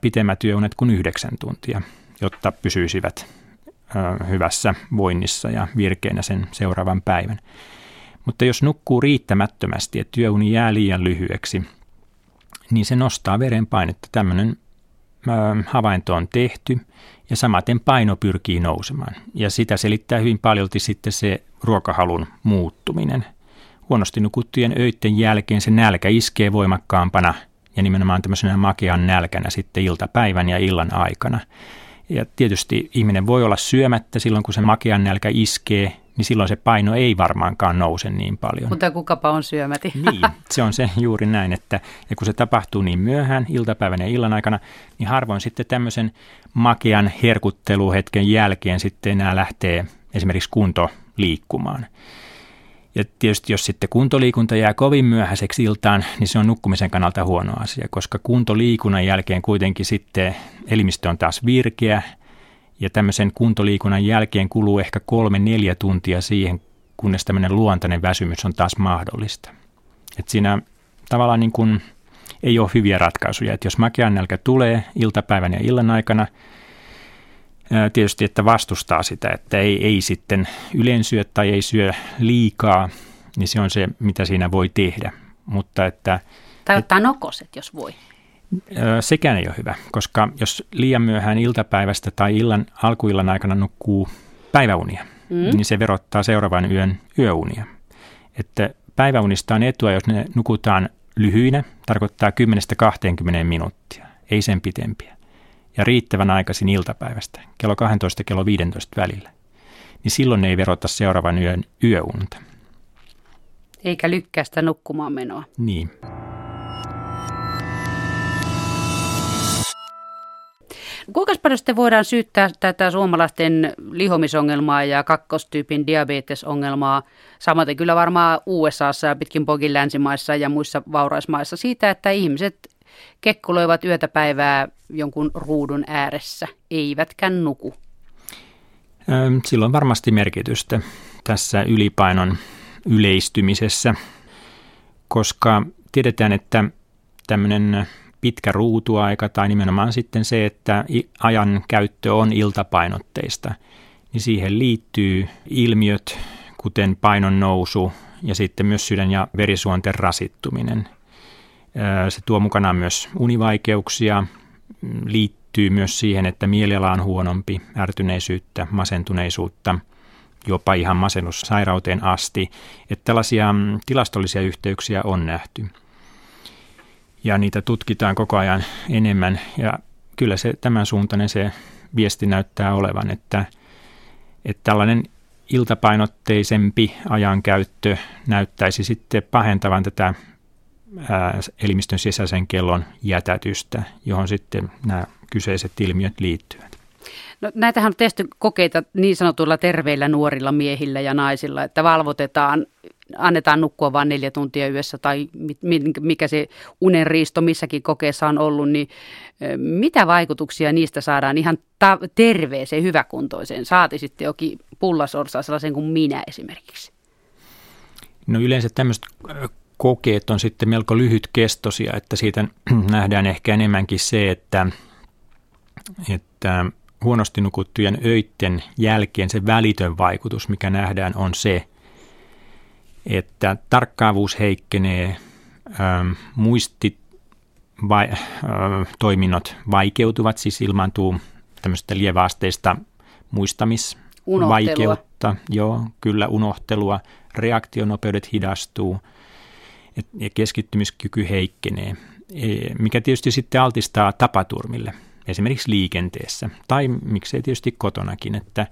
pitemmät yöunet kuin yhdeksän tuntia, jotta pysyisivät hyvässä voinnissa ja virkeinä sen seuraavan päivän. Mutta jos nukkuu riittämättömästi, että työuni jää liian lyhyeksi, niin se nostaa verenpainetta. Tämmöinen havainto on tehty ja samaten paino pyrkii nousemaan. Ja sitä selittää hyvin paljolti sitten se ruokahalun muuttuminen. Huonosti nukuttujen öiden jälkeen se nälkä iskee voimakkaampana ja nimenomaan tämmöisenä makean nälkänä sitten iltapäivän ja illan aikana. Ja tietysti ihminen voi olla syömättä silloin, kun se makean nälkä iskee, niin silloin se paino ei varmaankaan nouse niin paljon. Mutta kukapa on syömäti. Niin, se on se juuri näin, että ja kun se tapahtuu niin myöhään iltapäivän ja illan aikana, niin harvoin sitten tämmöisen makean herkutteluhetken jälkeen sitten enää lähtee esimerkiksi kunto liikkumaan. Ja tietysti jos sitten kuntoliikunta jää kovin myöhäiseksi iltaan, niin se on nukkumisen kannalta huono asia, koska kuntoliikunnan jälkeen kuitenkin sitten elimistö on taas virkeä ja tämmöisen kuntoliikunnan jälkeen kuluu ehkä kolme neljä tuntia siihen, kunnes tämmöinen luontainen väsymys on taas mahdollista. Et siinä tavallaan niin kuin ei ole hyviä ratkaisuja. Et jos makean nälkä tulee iltapäivän ja illan aikana, tietysti, että vastustaa sitä, että ei, ei sitten ylensyö tai ei syö liikaa, niin se on se, mitä siinä voi tehdä. Mutta että, tai ottaa et, nokoset, jos voi. Sekään ei ole hyvä, koska jos liian myöhään iltapäivästä tai illan, alkuillan aikana nukkuu päiväunia, mm. niin se verottaa seuraavan yön yöunia. Että päiväunista on etua, jos ne nukutaan lyhyinä, tarkoittaa 10-20 minuuttia, ei sen pitempiä ja riittävän aikaisin iltapäivästä, kello 12 kello 15 välillä, niin silloin ne ei verota seuraavan yön yöunta. Eikä lykkää sitä nukkumaan menoa. Niin. Kuinka paljon sitten voidaan syyttää tätä suomalaisten lihomisongelmaa ja kakkostyypin diabetesongelmaa, samaten kyllä varmaan USAssa ja pitkin pokin länsimaissa ja muissa vauraismaissa siitä, että ihmiset kekkuloivat yötä päivää jonkun ruudun ääressä, eivätkä nuku. Sillä on varmasti merkitystä tässä ylipainon yleistymisessä, koska tiedetään, että tämmöinen pitkä ruutuaika tai nimenomaan sitten se, että ajan käyttö on iltapainotteista, niin siihen liittyy ilmiöt, kuten painon nousu ja sitten myös sydän- ja verisuonten rasittuminen – se tuo mukanaan myös univaikeuksia, liittyy myös siihen, että mieliala on huonompi, ärtyneisyyttä, masentuneisuutta, jopa ihan masennussairauteen asti. Että tällaisia mm, tilastollisia yhteyksiä on nähty. Ja niitä tutkitaan koko ajan enemmän ja kyllä se tämän suuntainen se viesti näyttää olevan, että, että tällainen iltapainotteisempi ajankäyttö näyttäisi sitten pahentavan tätä elimistön sisäisen kellon jätätystä, johon sitten nämä kyseiset ilmiöt liittyvät. No, näitähän on tehty kokeita niin sanotuilla terveillä nuorilla miehillä ja naisilla, että valvotetaan, annetaan nukkua vain neljä tuntia yössä tai mikä se unenriisto missäkin kokeessa on ollut, niin mitä vaikutuksia niistä saadaan ihan ta- terveeseen, hyväkuntoiseen, saati sitten jokin pullasorsaa sellaisen kuin minä esimerkiksi? No yleensä tämmöiset kokeet on sitten melko lyhytkestoisia, että siitä nähdään ehkä enemmänkin se, että, että huonosti nukuttujen öitten jälkeen se välitön vaikutus, mikä nähdään, on se, että tarkkaavuus heikkenee, ähm, muistit vai, äh, toiminnot vaikeutuvat, siis ilmaantuu tämmöistä lieväasteista muistamisvaikeutta, joo, kyllä unohtelua, reaktionopeudet hidastuu – ja keskittymiskyky heikkenee, e, mikä tietysti sitten altistaa tapaturmille, esimerkiksi liikenteessä tai miksei tietysti kotonakin, että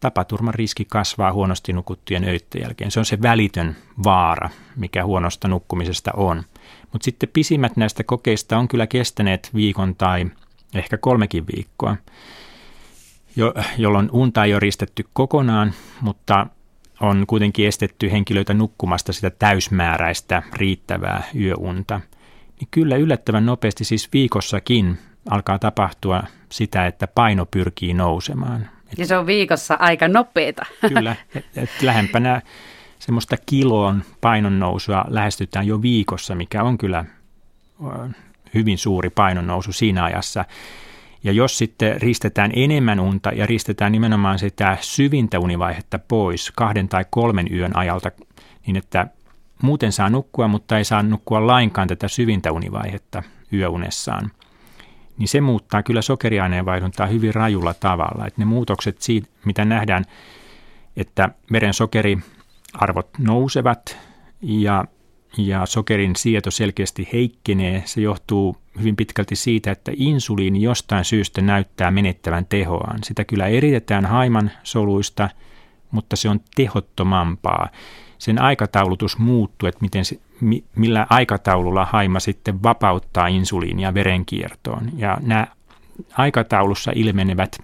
tapaturman riski kasvaa huonosti nukuttujen öiden jälkeen. Se on se välitön vaara, mikä huonosta nukkumisesta on. Mutta sitten pisimmät näistä kokeista on kyllä kestäneet viikon tai ehkä kolmekin viikkoa, jo, jolloin unta ei ole ristetty kokonaan, mutta on kuitenkin estetty henkilöitä nukkumasta sitä täysmääräistä riittävää yöunta, niin kyllä yllättävän nopeasti siis viikossakin alkaa tapahtua sitä, että paino pyrkii nousemaan. Ja se on viikossa aika nopeeta. Kyllä, että et lähempänä semmoista kiloon painon nousua lähestytään jo viikossa, mikä on kyllä hyvin suuri painon nousu siinä ajassa. Ja jos sitten ristetään enemmän unta ja ristetään nimenomaan sitä syvintä univaihetta pois kahden tai kolmen yön ajalta, niin että muuten saa nukkua, mutta ei saa nukkua lainkaan tätä syvintä univaihetta yöunessaan, niin se muuttaa kyllä sokeriaineenvaihduntaa hyvin rajulla tavalla. Että ne muutokset, siitä, mitä nähdään, että veren sokeriarvot nousevat ja ja sokerin sieto selkeästi heikkenee. Se johtuu hyvin pitkälti siitä, että insuliini jostain syystä näyttää menettävän tehoaan. Sitä kyllä eritetään haiman soluista, mutta se on tehottomampaa. Sen aikataulutus muuttuu, että miten se, millä aikataululla haima sitten vapauttaa insuliinia verenkiertoon. Ja nämä aikataulussa ilmenevät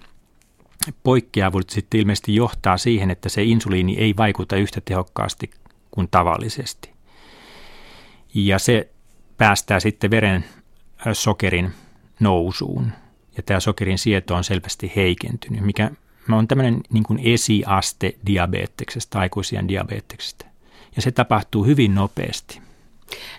poikkeavuudet sitten ilmeisesti johtaa siihen, että se insuliini ei vaikuta yhtä tehokkaasti kuin tavallisesti. Ja se päästää sitten veren sokerin nousuun. Ja tämä sokerin sieto on selvästi heikentynyt, mikä on tämmöinen niin kuin esiaste diabeteksestä, aikuisien diabeteksestä. Ja se tapahtuu hyvin nopeasti.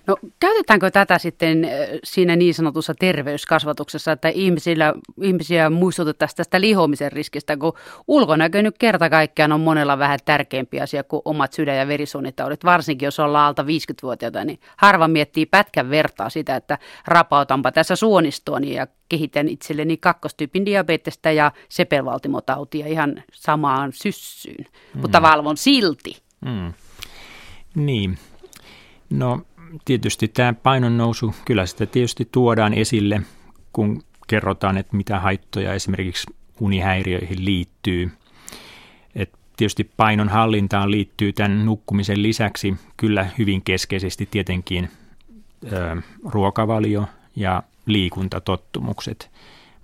No käytetäänkö tätä sitten siinä niin sanotussa terveyskasvatuksessa, että ihmisillä, ihmisiä muistutettaisiin tästä lihomisen riskistä, kun ulkonäkö nyt kerta kaikkiaan on monella vähän tärkeämpi asia kuin omat sydän- ja verisuonitaudit, varsinkin jos ollaan alta 50-vuotiaita, niin harva miettii pätkän vertaa sitä, että rapautanpa tässä suonistoani ja kehitän itselleni kakkostyypin diabetesta ja sepelvaltimotautia ihan samaan syssyyn, mm. mutta valvon silti. Mm. Niin, no tietysti tämä painon nousu, kyllä sitä tietysti tuodaan esille, kun kerrotaan, että mitä haittoja esimerkiksi unihäiriöihin liittyy. Et tietysti painon hallintaan liittyy tämän nukkumisen lisäksi kyllä hyvin keskeisesti tietenkin ö, ruokavalio ja liikuntatottumukset.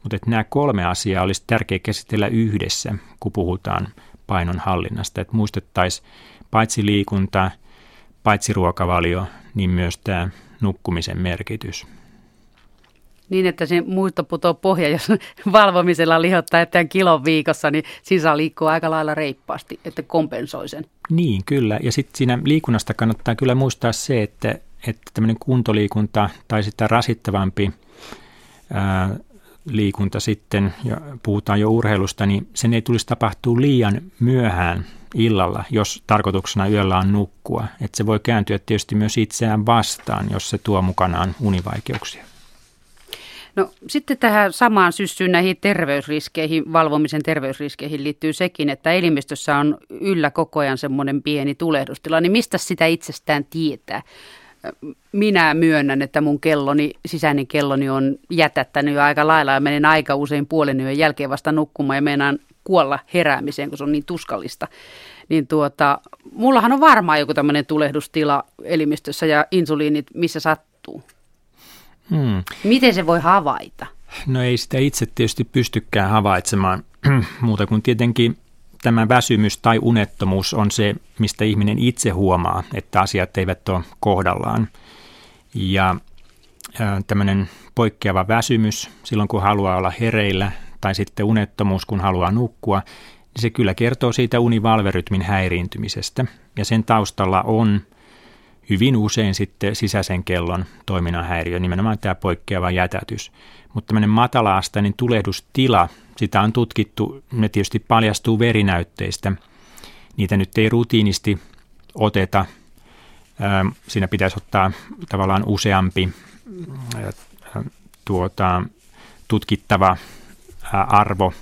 Mutta nämä kolme asiaa olisi tärkeää käsitellä yhdessä, kun puhutaan painon hallinnasta. Että muistettaisiin paitsi liikunta, paitsi ruokavalio, niin myös tämä nukkumisen merkitys. Niin, että se muisto putoo pohja, jos valvomisella lihottaa että kilon viikossa, niin sisä liikkuu aika lailla reippaasti, että kompensoi sen. Niin, kyllä. Ja sitten siinä liikunnasta kannattaa kyllä muistaa se, että, että tämmöinen kuntoliikunta tai sitten rasittavampi ää, liikunta sitten, ja puhutaan jo urheilusta, niin sen ei tulisi tapahtua liian myöhään illalla, jos tarkoituksena yöllä on nukkua. Että se voi kääntyä tietysti myös itseään vastaan, jos se tuo mukanaan univaikeuksia. No sitten tähän samaan syssyyn näihin terveysriskeihin, valvomisen terveysriskeihin liittyy sekin, että elimistössä on yllä koko ajan semmoinen pieni tulehdustila, niin mistä sitä itsestään tietää? Minä myönnän, että mun kelloni, sisäinen kelloni on jätättänyt jo aika lailla ja menen aika usein puolen yön jälkeen vasta nukkumaan ja meinaan kuolla heräämiseen, kun se on niin tuskallista. Niin tuota, mullahan on varmaan joku tämmöinen tulehdustila elimistössä ja insuliinit, missä sattuu. Hmm. Miten se voi havaita? No ei sitä itse tietysti pystykään havaitsemaan muuta kuin tietenkin tämä väsymys tai unettomuus on se, mistä ihminen itse huomaa, että asiat eivät ole kohdallaan. Ja tämmöinen poikkeava väsymys silloin, kun haluaa olla hereillä, tai sitten unettomuus, kun haluaa nukkua, niin se kyllä kertoo siitä univalverytmin häiriintymisestä. Ja sen taustalla on hyvin usein sitten sisäisen kellon toiminnan häiriö, nimenomaan tämä poikkeava jätätys. Mutta tämmöinen matala-astainen tulehdustila, sitä on tutkittu, ne tietysti paljastuu verinäytteistä. Niitä nyt ei rutiinisti oteta. Siinä pitäisi ottaa tavallaan useampi tuota, tutkittava arvo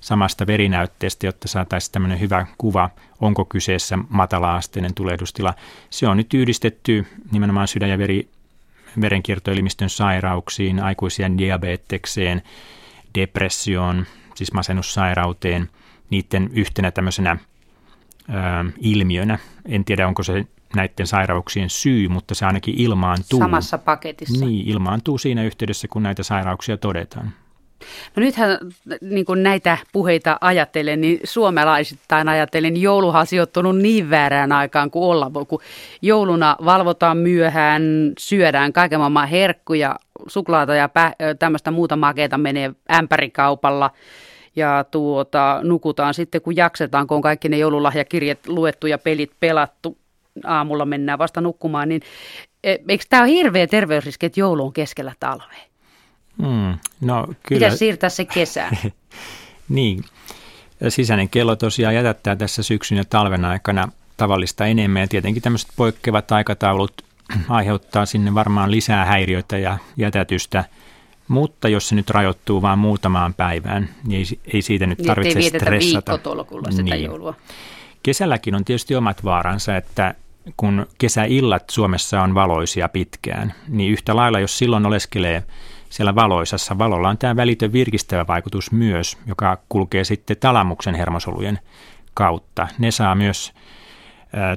samasta verinäytteestä, jotta saataisiin tämmöinen hyvä kuva, onko kyseessä matala-asteinen tulehdustila. Se on nyt yhdistetty nimenomaan sydän- ja veri, verenkiertoelimistön sairauksiin, aikuisien diabetekseen, depressioon, siis masennussairauteen, niiden yhtenä tämmöisenä ö, ilmiönä. En tiedä, onko se näiden sairauksien syy, mutta se ainakin ilmaantuu. Samassa paketissa. Niin, ilmaantuu siinä yhteydessä, kun näitä sairauksia todetaan. No nythän niin kuin näitä puheita ajattelen, niin suomalaisittain ajattelen, niin jouluhan on sijoittunut niin väärään aikaan kuin olla voi, kun jouluna valvotaan myöhään, syödään kaiken maailman herkkuja, suklaata ja pä- tämmöistä muuta makeita menee ämpärikaupalla ja tuota, nukutaan sitten, kun jaksetaan, kun on kaikki ne joululahjakirjat luettu ja pelit pelattu, aamulla mennään vasta nukkumaan, niin e, eikö tämä ole hirveä terveysriski, että joulu on keskellä talvea? Mm, no, kyllä. Pitäisi siirtää se kesään. niin. Sisäinen kello tosiaan jätättää tässä syksyn ja talven aikana tavallista enemmän ja tietenkin tämmöiset poikkeavat aikataulut aiheuttaa sinne varmaan lisää häiriöitä ja jätätystä, mutta jos se nyt rajoittuu vain muutamaan päivään, niin ei, ei siitä nyt niin, tarvitse ei stressata. sitä niin. joulua. Kesälläkin on tietysti omat vaaransa, että kun kesäillat Suomessa on valoisia pitkään, niin yhtä lailla jos silloin oleskelee siellä valoisassa. Valolla on tämä välitön virkistävä vaikutus myös, joka kulkee sitten talamuksen hermosolujen kautta. Ne saa myös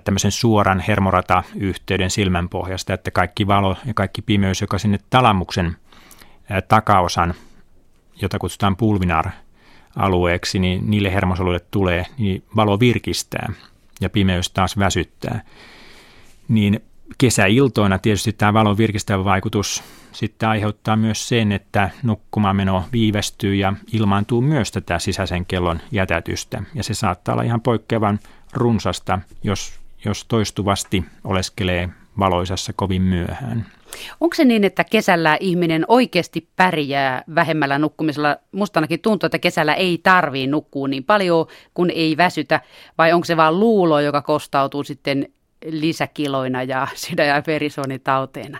tämmöisen suoran hermorata-yhteyden silmän pohjasta, että kaikki valo ja kaikki pimeys, joka sinne talamuksen takaosan, jota kutsutaan pulvinar alueeksi, niin niille hermosoluille tulee, niin valo virkistää ja pimeys taas väsyttää. Niin kesäiltoina tietysti tämä valon virkistävä vaikutus sitten aiheuttaa myös sen, että nukkumaanmeno viivästyy ja ilmaantuu myös tätä sisäisen kellon jätätystä. Ja se saattaa olla ihan poikkeavan runsasta, jos, jos toistuvasti oleskelee valoisassa kovin myöhään. Onko se niin, että kesällä ihminen oikeasti pärjää vähemmällä nukkumisella? Musta ainakin tuntuu, että kesällä ei tarvii nukkua niin paljon, kun ei väsytä, vai onko se vain luulo, joka kostautuu sitten lisäkiloina ja sydän- ja verisuonitauteina?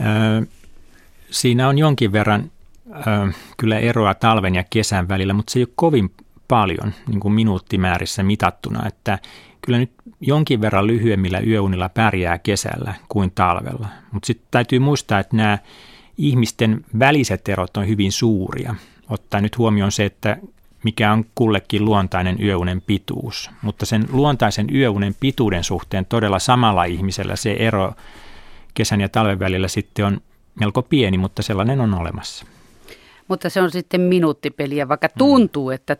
Öö, siinä on jonkin verran öö, kyllä eroa talven ja kesän välillä, mutta se ei ole kovin paljon niin kuin minuuttimäärissä mitattuna, että kyllä nyt jonkin verran lyhyemmillä yöunilla pärjää kesällä kuin talvella. Mutta sitten täytyy muistaa, että nämä ihmisten väliset erot on hyvin suuria. Ottaa nyt huomioon se, että mikä on kullekin luontainen yöunen pituus. Mutta sen luontaisen yöunen pituuden suhteen todella samalla ihmisellä se ero kesän ja talven välillä sitten on melko pieni, mutta sellainen on olemassa. Mutta se on sitten minuuttipeliä, vaikka mm. tuntuu, että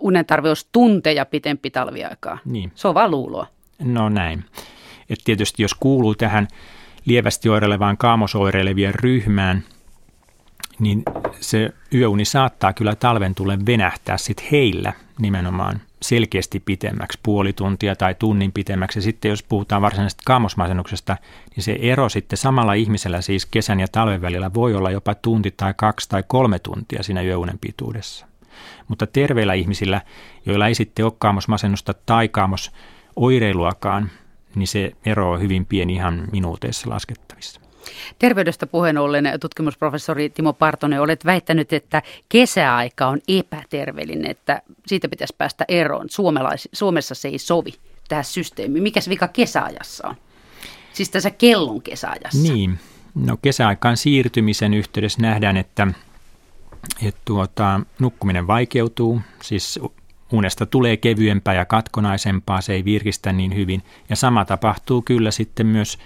unen tarve olisi tunteja pitempi talviaikaa. Niin. Se on vaan luuloa. No näin. Et tietysti jos kuuluu tähän lievästi oireilevaan kaamosoireilevien ryhmään, niin se yöuni saattaa kyllä talven tulle venähtää sit heillä nimenomaan selkeästi pitemmäksi, puoli tuntia tai tunnin pitemmäksi. Ja sitten jos puhutaan varsinaisesta kaamosmasennuksesta, niin se ero sitten samalla ihmisellä siis kesän ja talven välillä voi olla jopa tunti tai kaksi tai kolme tuntia siinä yöunen pituudessa. Mutta terveillä ihmisillä, joilla ei sitten ole kaamosmasennusta tai kaamosoireiluakaan, niin se ero on hyvin pieni ihan minuuteissa laskettavissa. Terveydestä puheen ollen tutkimusprofessori Timo Partonen, olet väittänyt, että kesäaika on epäterveellinen, että siitä pitäisi päästä eroon. Suomalais- Suomessa se ei sovi tähän systeemiin. Mikäs vika kesäajassa on? Siis tässä kellon kesäajassa. Niin, no kesäaikaan siirtymisen yhteydessä nähdään, että että tuota, nukkuminen vaikeutuu, siis unesta tulee kevyempää ja katkonaisempaa, se ei virkistä niin hyvin. Ja sama tapahtuu kyllä sitten myös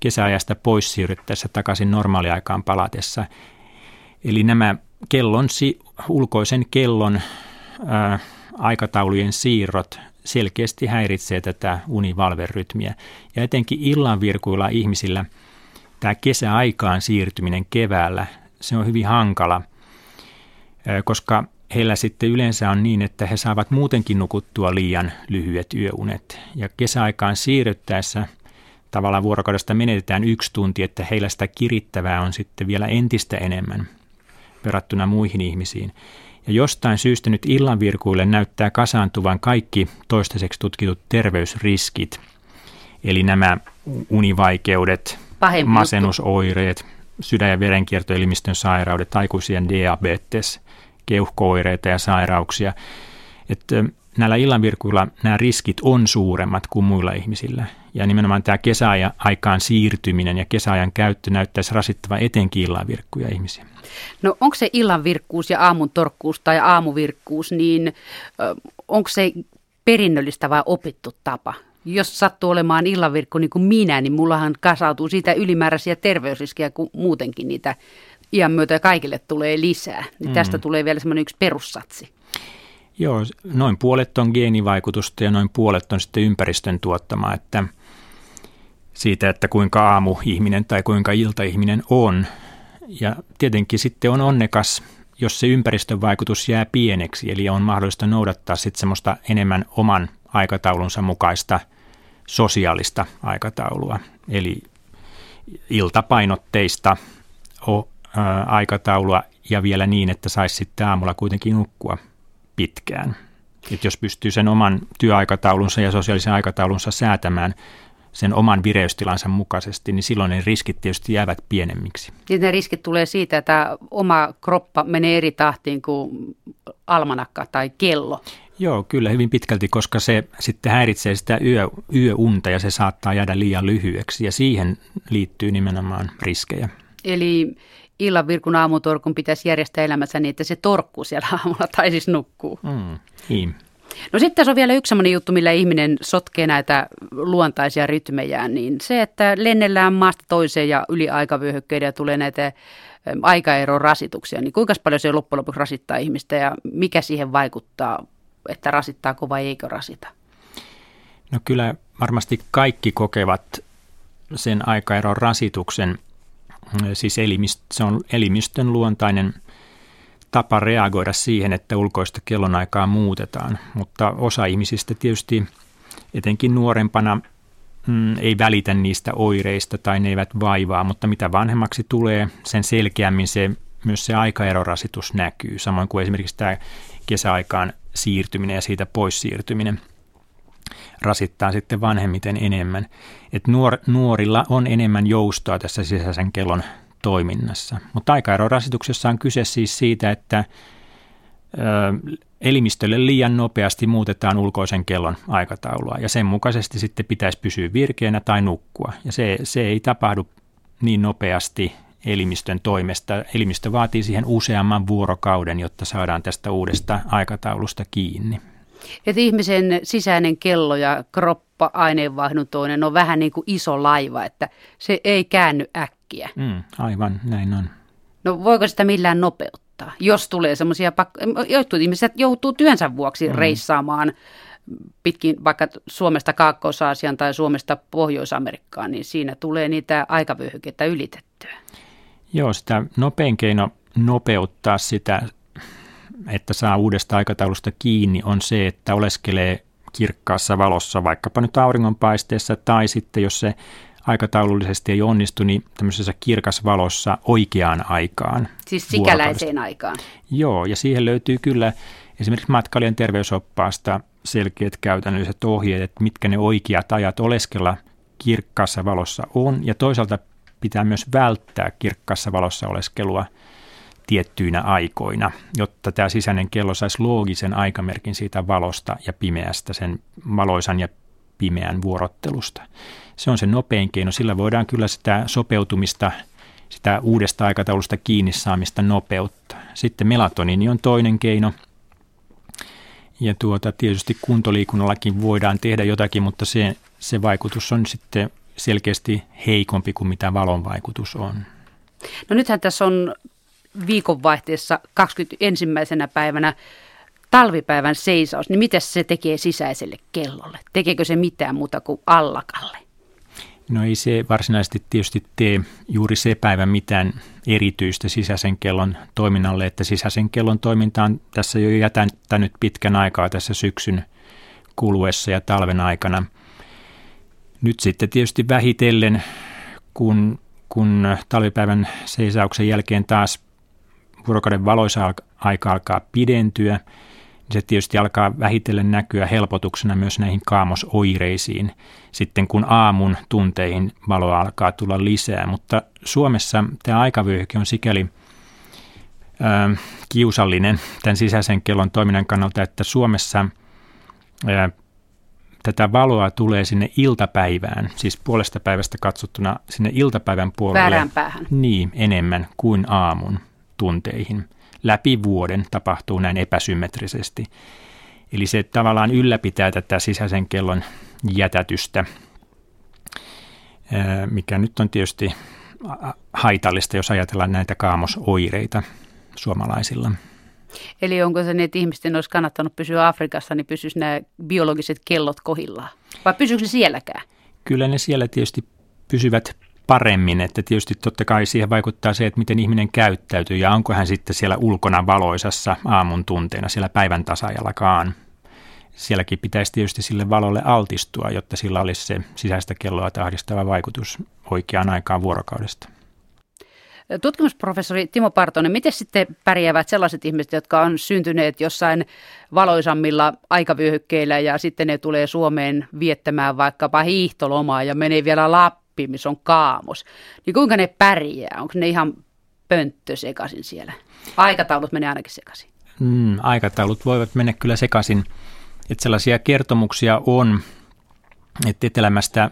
kesäajasta pois siirryttäessä takaisin normaaliaikaan palatessa. Eli nämä kellon, ulkoisen kellon ää, aikataulujen siirrot selkeästi häiritsee tätä univalverytmiä. Ja etenkin illanvirkuilla ihmisillä tämä kesäaikaan siirtyminen keväällä, se on hyvin hankala – koska heillä sitten yleensä on niin, että he saavat muutenkin nukuttua liian lyhyet yöunet. Ja kesäaikaan siirryttäessä tavallaan vuorokaudesta menetetään yksi tunti, että heillä sitä kirittävää on sitten vielä entistä enemmän verrattuna muihin ihmisiin. Ja jostain syystä nyt illanvirkuille näyttää kasaantuvan kaikki toistaiseksi tutkitut terveysriskit, eli nämä univaikeudet, Pahempi masennusoireet, sydän- ja verenkiertoelimistön sairaudet, aikuisien diabetes – keuhkooireita ja sairauksia. Että näillä illanvirkuilla nämä riskit on suuremmat kuin muilla ihmisillä. Ja nimenomaan tämä kesäaikaan siirtyminen ja kesäajan käyttö näyttäisi rasittava etenkin illanvirkkuja ihmisiä. No onko se illanvirkkuus ja aamun torkkuus tai aamuvirkkuus, niin onko se perinnöllistä vai opittu tapa? Jos sattuu olemaan illanvirkku niin kuin minä, niin mullahan kasautuu siitä ylimääräisiä terveysriskejä kuin muutenkin niitä iän myötä kaikille tulee lisää. Niin mm. Tästä tulee vielä semmoinen yksi perussatsi. Joo, noin puolet on geenivaikutusta ja noin puolet on sitten ympäristön tuottama, että siitä, että kuinka aamu-ihminen tai kuinka ilta-ihminen on. Ja tietenkin sitten on onnekas, jos se ympäristön vaikutus jää pieneksi, eli on mahdollista noudattaa sitten semmoista enemmän oman aikataulunsa mukaista sosiaalista aikataulua, eli iltapainotteista aikataulua ja vielä niin, että saisi sitten aamulla kuitenkin nukkua pitkään. Et jos pystyy sen oman työaikataulunsa ja sosiaalisen aikataulunsa säätämään sen oman vireystilansa mukaisesti, niin silloin ne riskit tietysti jäävät pienemmiksi. Ja ne riskit tulee siitä, että oma kroppa menee eri tahtiin kuin almanakka tai kello. Joo, kyllä hyvin pitkälti, koska se sitten häiritsee sitä yö, yöunta ja se saattaa jäädä liian lyhyeksi ja siihen liittyy nimenomaan riskejä. Eli illan virkun aamutorkun pitäisi järjestää elämässä niin, että se torkkuu siellä aamulla tai siis nukkuu. Mm, niin. No sitten tässä on vielä yksi sellainen juttu, millä ihminen sotkee näitä luontaisia rytmejään, niin se, että lennellään maasta toiseen ja yli aikavyöhykkeiden ja tulee näitä aikaeron rasituksia, niin kuinka paljon se loppujen lopuksi rasittaa ihmistä ja mikä siihen vaikuttaa, että rasittaako vai eikö rasita? No kyllä varmasti kaikki kokevat sen aikaeron rasituksen, siis elimist, se on elimistön luontainen tapa reagoida siihen, että ulkoista kellonaikaa muutetaan, mutta osa ihmisistä tietysti etenkin nuorempana mm, ei välitä niistä oireista tai ne eivät vaivaa, mutta mitä vanhemmaksi tulee, sen selkeämmin se, myös se aikaerorasitus näkyy, samoin kuin esimerkiksi tämä kesäaikaan siirtyminen ja siitä pois siirtyminen rasittaa sitten vanhemmiten enemmän. Et nuor, nuorilla on enemmän joustoa tässä sisäisen kellon toiminnassa. Mutta aikaerorasituksessa on kyse siis siitä, että elimistölle liian nopeasti muutetaan ulkoisen kellon aikataulua ja sen mukaisesti sitten pitäisi pysyä virkeänä tai nukkua. Ja se, se ei tapahdu niin nopeasti elimistön toimesta. Elimistö vaatii siihen useamman vuorokauden, jotta saadaan tästä uudesta aikataulusta kiinni. Et ihmisen sisäinen kello ja kroppa aineenvaihduntoinen on vähän niin kuin iso laiva, että se ei käänny äkkiä. Mm, aivan, näin on. No voiko sitä millään nopeuttaa, jos tulee semmoisia, pakko- jotkut ihmiset joutuu työnsä vuoksi mm. reissaamaan pitkin vaikka Suomesta Kaakkois-Aasian tai Suomesta Pohjois-Amerikkaan, niin siinä tulee niitä aikavyöhykettä ylitettyä. Joo, sitä nopein keino nopeuttaa sitä, että saa uudesta aikataulusta kiinni, on se, että oleskelee kirkkaassa valossa, vaikkapa nyt auringonpaisteessa, tai sitten jos se aikataulullisesti ei onnistu, niin tämmöisessä kirkasvalossa oikeaan aikaan. Siis sikäläiseen aikaan. Joo, ja siihen löytyy kyllä esimerkiksi matkailijan terveysoppaasta selkeät käytännölliset ohjeet, että mitkä ne oikeat ajat oleskella kirkkaassa valossa on, ja toisaalta pitää myös välttää kirkkaassa valossa oleskelua tiettyinä aikoina, jotta tämä sisäinen kello saisi loogisen aikamerkin siitä valosta ja pimeästä, sen valoisan ja pimeän vuorottelusta. Se on se nopein keino. Sillä voidaan kyllä sitä sopeutumista, sitä uudesta aikataulusta kiinni saamista nopeuttaa. Sitten melatoniini on toinen keino. Ja tuota, tietysti kuntoliikunnallakin voidaan tehdä jotakin, mutta se, se vaikutus on sitten selkeästi heikompi kuin mitä valon vaikutus on. No nythän tässä on viikonvaihteessa 21. päivänä talvipäivän seisaus, niin mitä se tekee sisäiselle kellolle? Tekeekö se mitään muuta kuin allakalle? No ei se varsinaisesti tietysti tee juuri se päivä mitään erityistä sisäisen kellon toiminnalle, että sisäisen kellon toiminta on tässä jo jätänyt pitkän aikaa tässä syksyn kuluessa ja talven aikana. Nyt sitten tietysti vähitellen, kun, kun talvipäivän seisauksen jälkeen taas vuorokauden valoisa aika alkaa pidentyä, se tietysti alkaa vähitellen näkyä helpotuksena myös näihin kaamosoireisiin sitten kun aamun tunteihin valoa alkaa tulla lisää. Mutta Suomessa tämä aikavyöhyke on sikäli ö, kiusallinen tämän sisäisen kellon toiminnan kannalta, että Suomessa ö, tätä valoa tulee sinne iltapäivään, siis puolesta päivästä katsottuna sinne iltapäivän puolelle. päähän. Niin, enemmän kuin aamun tunteihin läpi vuoden tapahtuu näin epäsymmetrisesti. Eli se tavallaan ylläpitää tätä sisäisen kellon jätätystä, mikä nyt on tietysti haitallista, jos ajatellaan näitä kaamosoireita suomalaisilla. Eli onko se niin, että ihmisten olisi kannattanut pysyä Afrikassa, niin pysyisi nämä biologiset kellot kohillaan? Vai pysyykö ne sielläkään? Kyllä ne siellä tietysti pysyvät paremmin, että tietysti totta kai siihen vaikuttaa se, että miten ihminen käyttäytyy ja onko hän sitten siellä ulkona valoisassa aamun tunteena siellä päivän tasajallakaan. Sielläkin pitäisi tietysti sille valolle altistua, jotta sillä olisi se sisäistä kelloa tahdistava vaikutus oikeaan aikaan vuorokaudesta. Tutkimusprofessori Timo Partonen, miten sitten pärjäävät sellaiset ihmiset, jotka on syntyneet jossain valoisammilla aikavyöhykkeillä ja sitten ne tulee Suomeen viettämään vaikkapa hiihtolomaa ja menee vielä Lappiin? Lappi, missä on kaamos, niin kuinka ne pärjää? Onko ne ihan pönttö sekaisin siellä? Aikataulut menee ainakin sekaisin. Mm, aikataulut voivat mennä kyllä sekaisin. Että sellaisia kertomuksia on, että etelämästä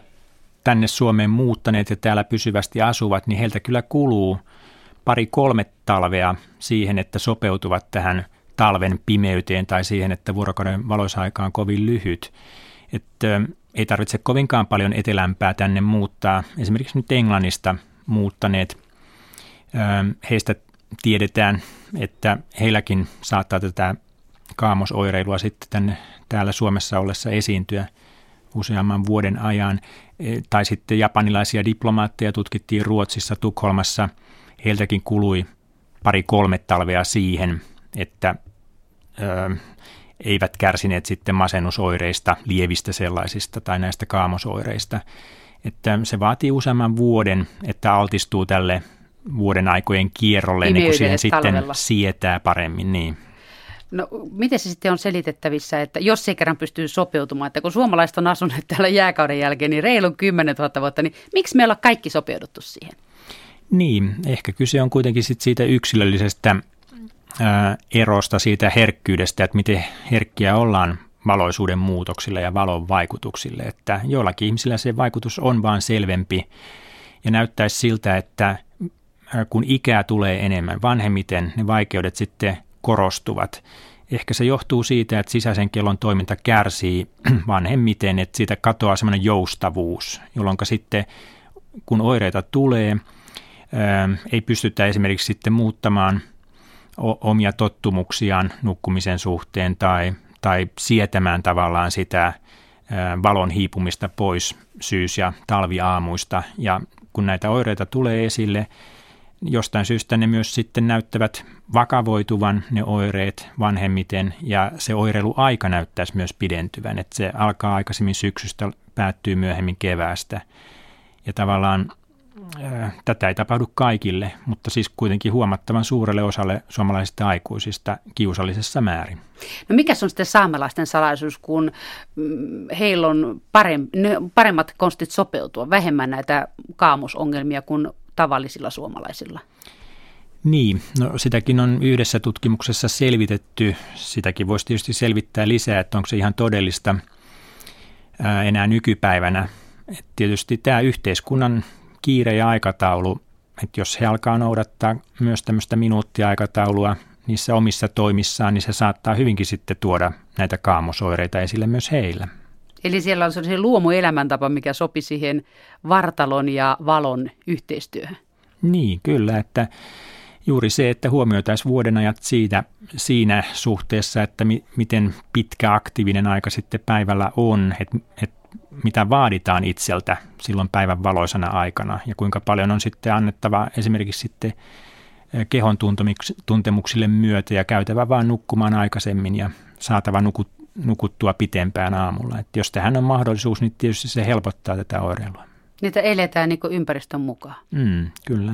tänne Suomeen muuttaneet ja täällä pysyvästi asuvat, niin heiltä kyllä kuluu pari kolme talvea siihen, että sopeutuvat tähän talven pimeyteen tai siihen, että vuorokauden valoisaika on kovin lyhyt. Että ei tarvitse kovinkaan paljon etelämpää tänne muuttaa. Esimerkiksi nyt Englannista muuttaneet, heistä tiedetään, että heilläkin saattaa tätä kaamosoireilua sitten tänne täällä Suomessa ollessa esiintyä useamman vuoden ajan. E, tai sitten japanilaisia diplomaatteja tutkittiin Ruotsissa, Tukholmassa. Heiltäkin kului pari-kolme talvea siihen, että ö, eivät kärsineet sitten masennusoireista, lievistä sellaisista tai näistä kaamosoireista. Että se vaatii useamman vuoden, että altistuu tälle vuoden aikojen kierrolle, ennen kuin siihen sitten sietää paremmin. Niin. No miten se sitten on selitettävissä, että jos se kerran pystyy sopeutumaan, että kun suomalaiset on asunut täällä jääkauden jälkeen niin reilun 10 000 vuotta, niin miksi meillä on kaikki sopeuduttu siihen? Niin, ehkä kyse on kuitenkin sit siitä yksilöllisestä ää, erosta, siitä herkkyydestä, että miten herkkiä ollaan valoisuuden muutoksille ja valon vaikutuksille. Että joillakin ihmisillä se vaikutus on vaan selvempi ja näyttäisi siltä, että kun ikää tulee enemmän, vanhemmiten ne vaikeudet sitten korostuvat. Ehkä se johtuu siitä, että sisäisen kellon toiminta kärsii vanhemmiten, että siitä katoaa semmoinen joustavuus, jolloin sitten kun oireita tulee, ei pystytä esimerkiksi sitten muuttamaan omia tottumuksiaan nukkumisen suhteen tai, tai sietämään tavallaan sitä valon hiipumista pois syys- ja talviaamuista. Ja kun näitä oireita tulee esille, jostain syystä ne myös sitten näyttävät vakavoituvan ne oireet vanhemmiten ja se oireiluaika näyttäisi myös pidentyvän, että se alkaa aikaisemmin syksystä, päättyy myöhemmin keväästä. Ja tavallaan ää, tätä ei tapahdu kaikille, mutta siis kuitenkin huomattavan suurelle osalle suomalaisista aikuisista kiusallisessa määrin. No mikä on sitten saamelaisten salaisuus, kun mm, heillä on paremmat konstit sopeutua, vähemmän näitä kaamusongelmia kuin tavallisilla suomalaisilla? Niin, no sitäkin on yhdessä tutkimuksessa selvitetty. Sitäkin voisi tietysti selvittää lisää, että onko se ihan todellista ää, enää nykypäivänä. Et tietysti tämä yhteiskunnan kiire ja aikataulu, että jos he alkaa noudattaa myös tämmöistä minuuttiaikataulua niissä omissa toimissaan, niin se saattaa hyvinkin sitten tuoda näitä kaamosoireita esille myös heillä. Eli siellä on sellainen luomuelämäntapa, mikä sopi siihen vartalon ja valon yhteistyöhön. Niin, kyllä, että juuri se, että huomioitaisiin vuodenajat siitä, siinä suhteessa, että mi, miten pitkä aktiivinen aika sitten päivällä on, että, että mitä vaaditaan itseltä silloin päivän valoisana aikana ja kuinka paljon on sitten annettava esimerkiksi sitten eh, kehon tuntemuksille myötä ja käytävä vaan nukkumaan aikaisemmin ja saatava nukut, nukuttua pitempään aamulla. Että jos tähän on mahdollisuus, niin tietysti se helpottaa tätä oireilua. Niitä eletään niin ympäristön mukaan. Mm, kyllä.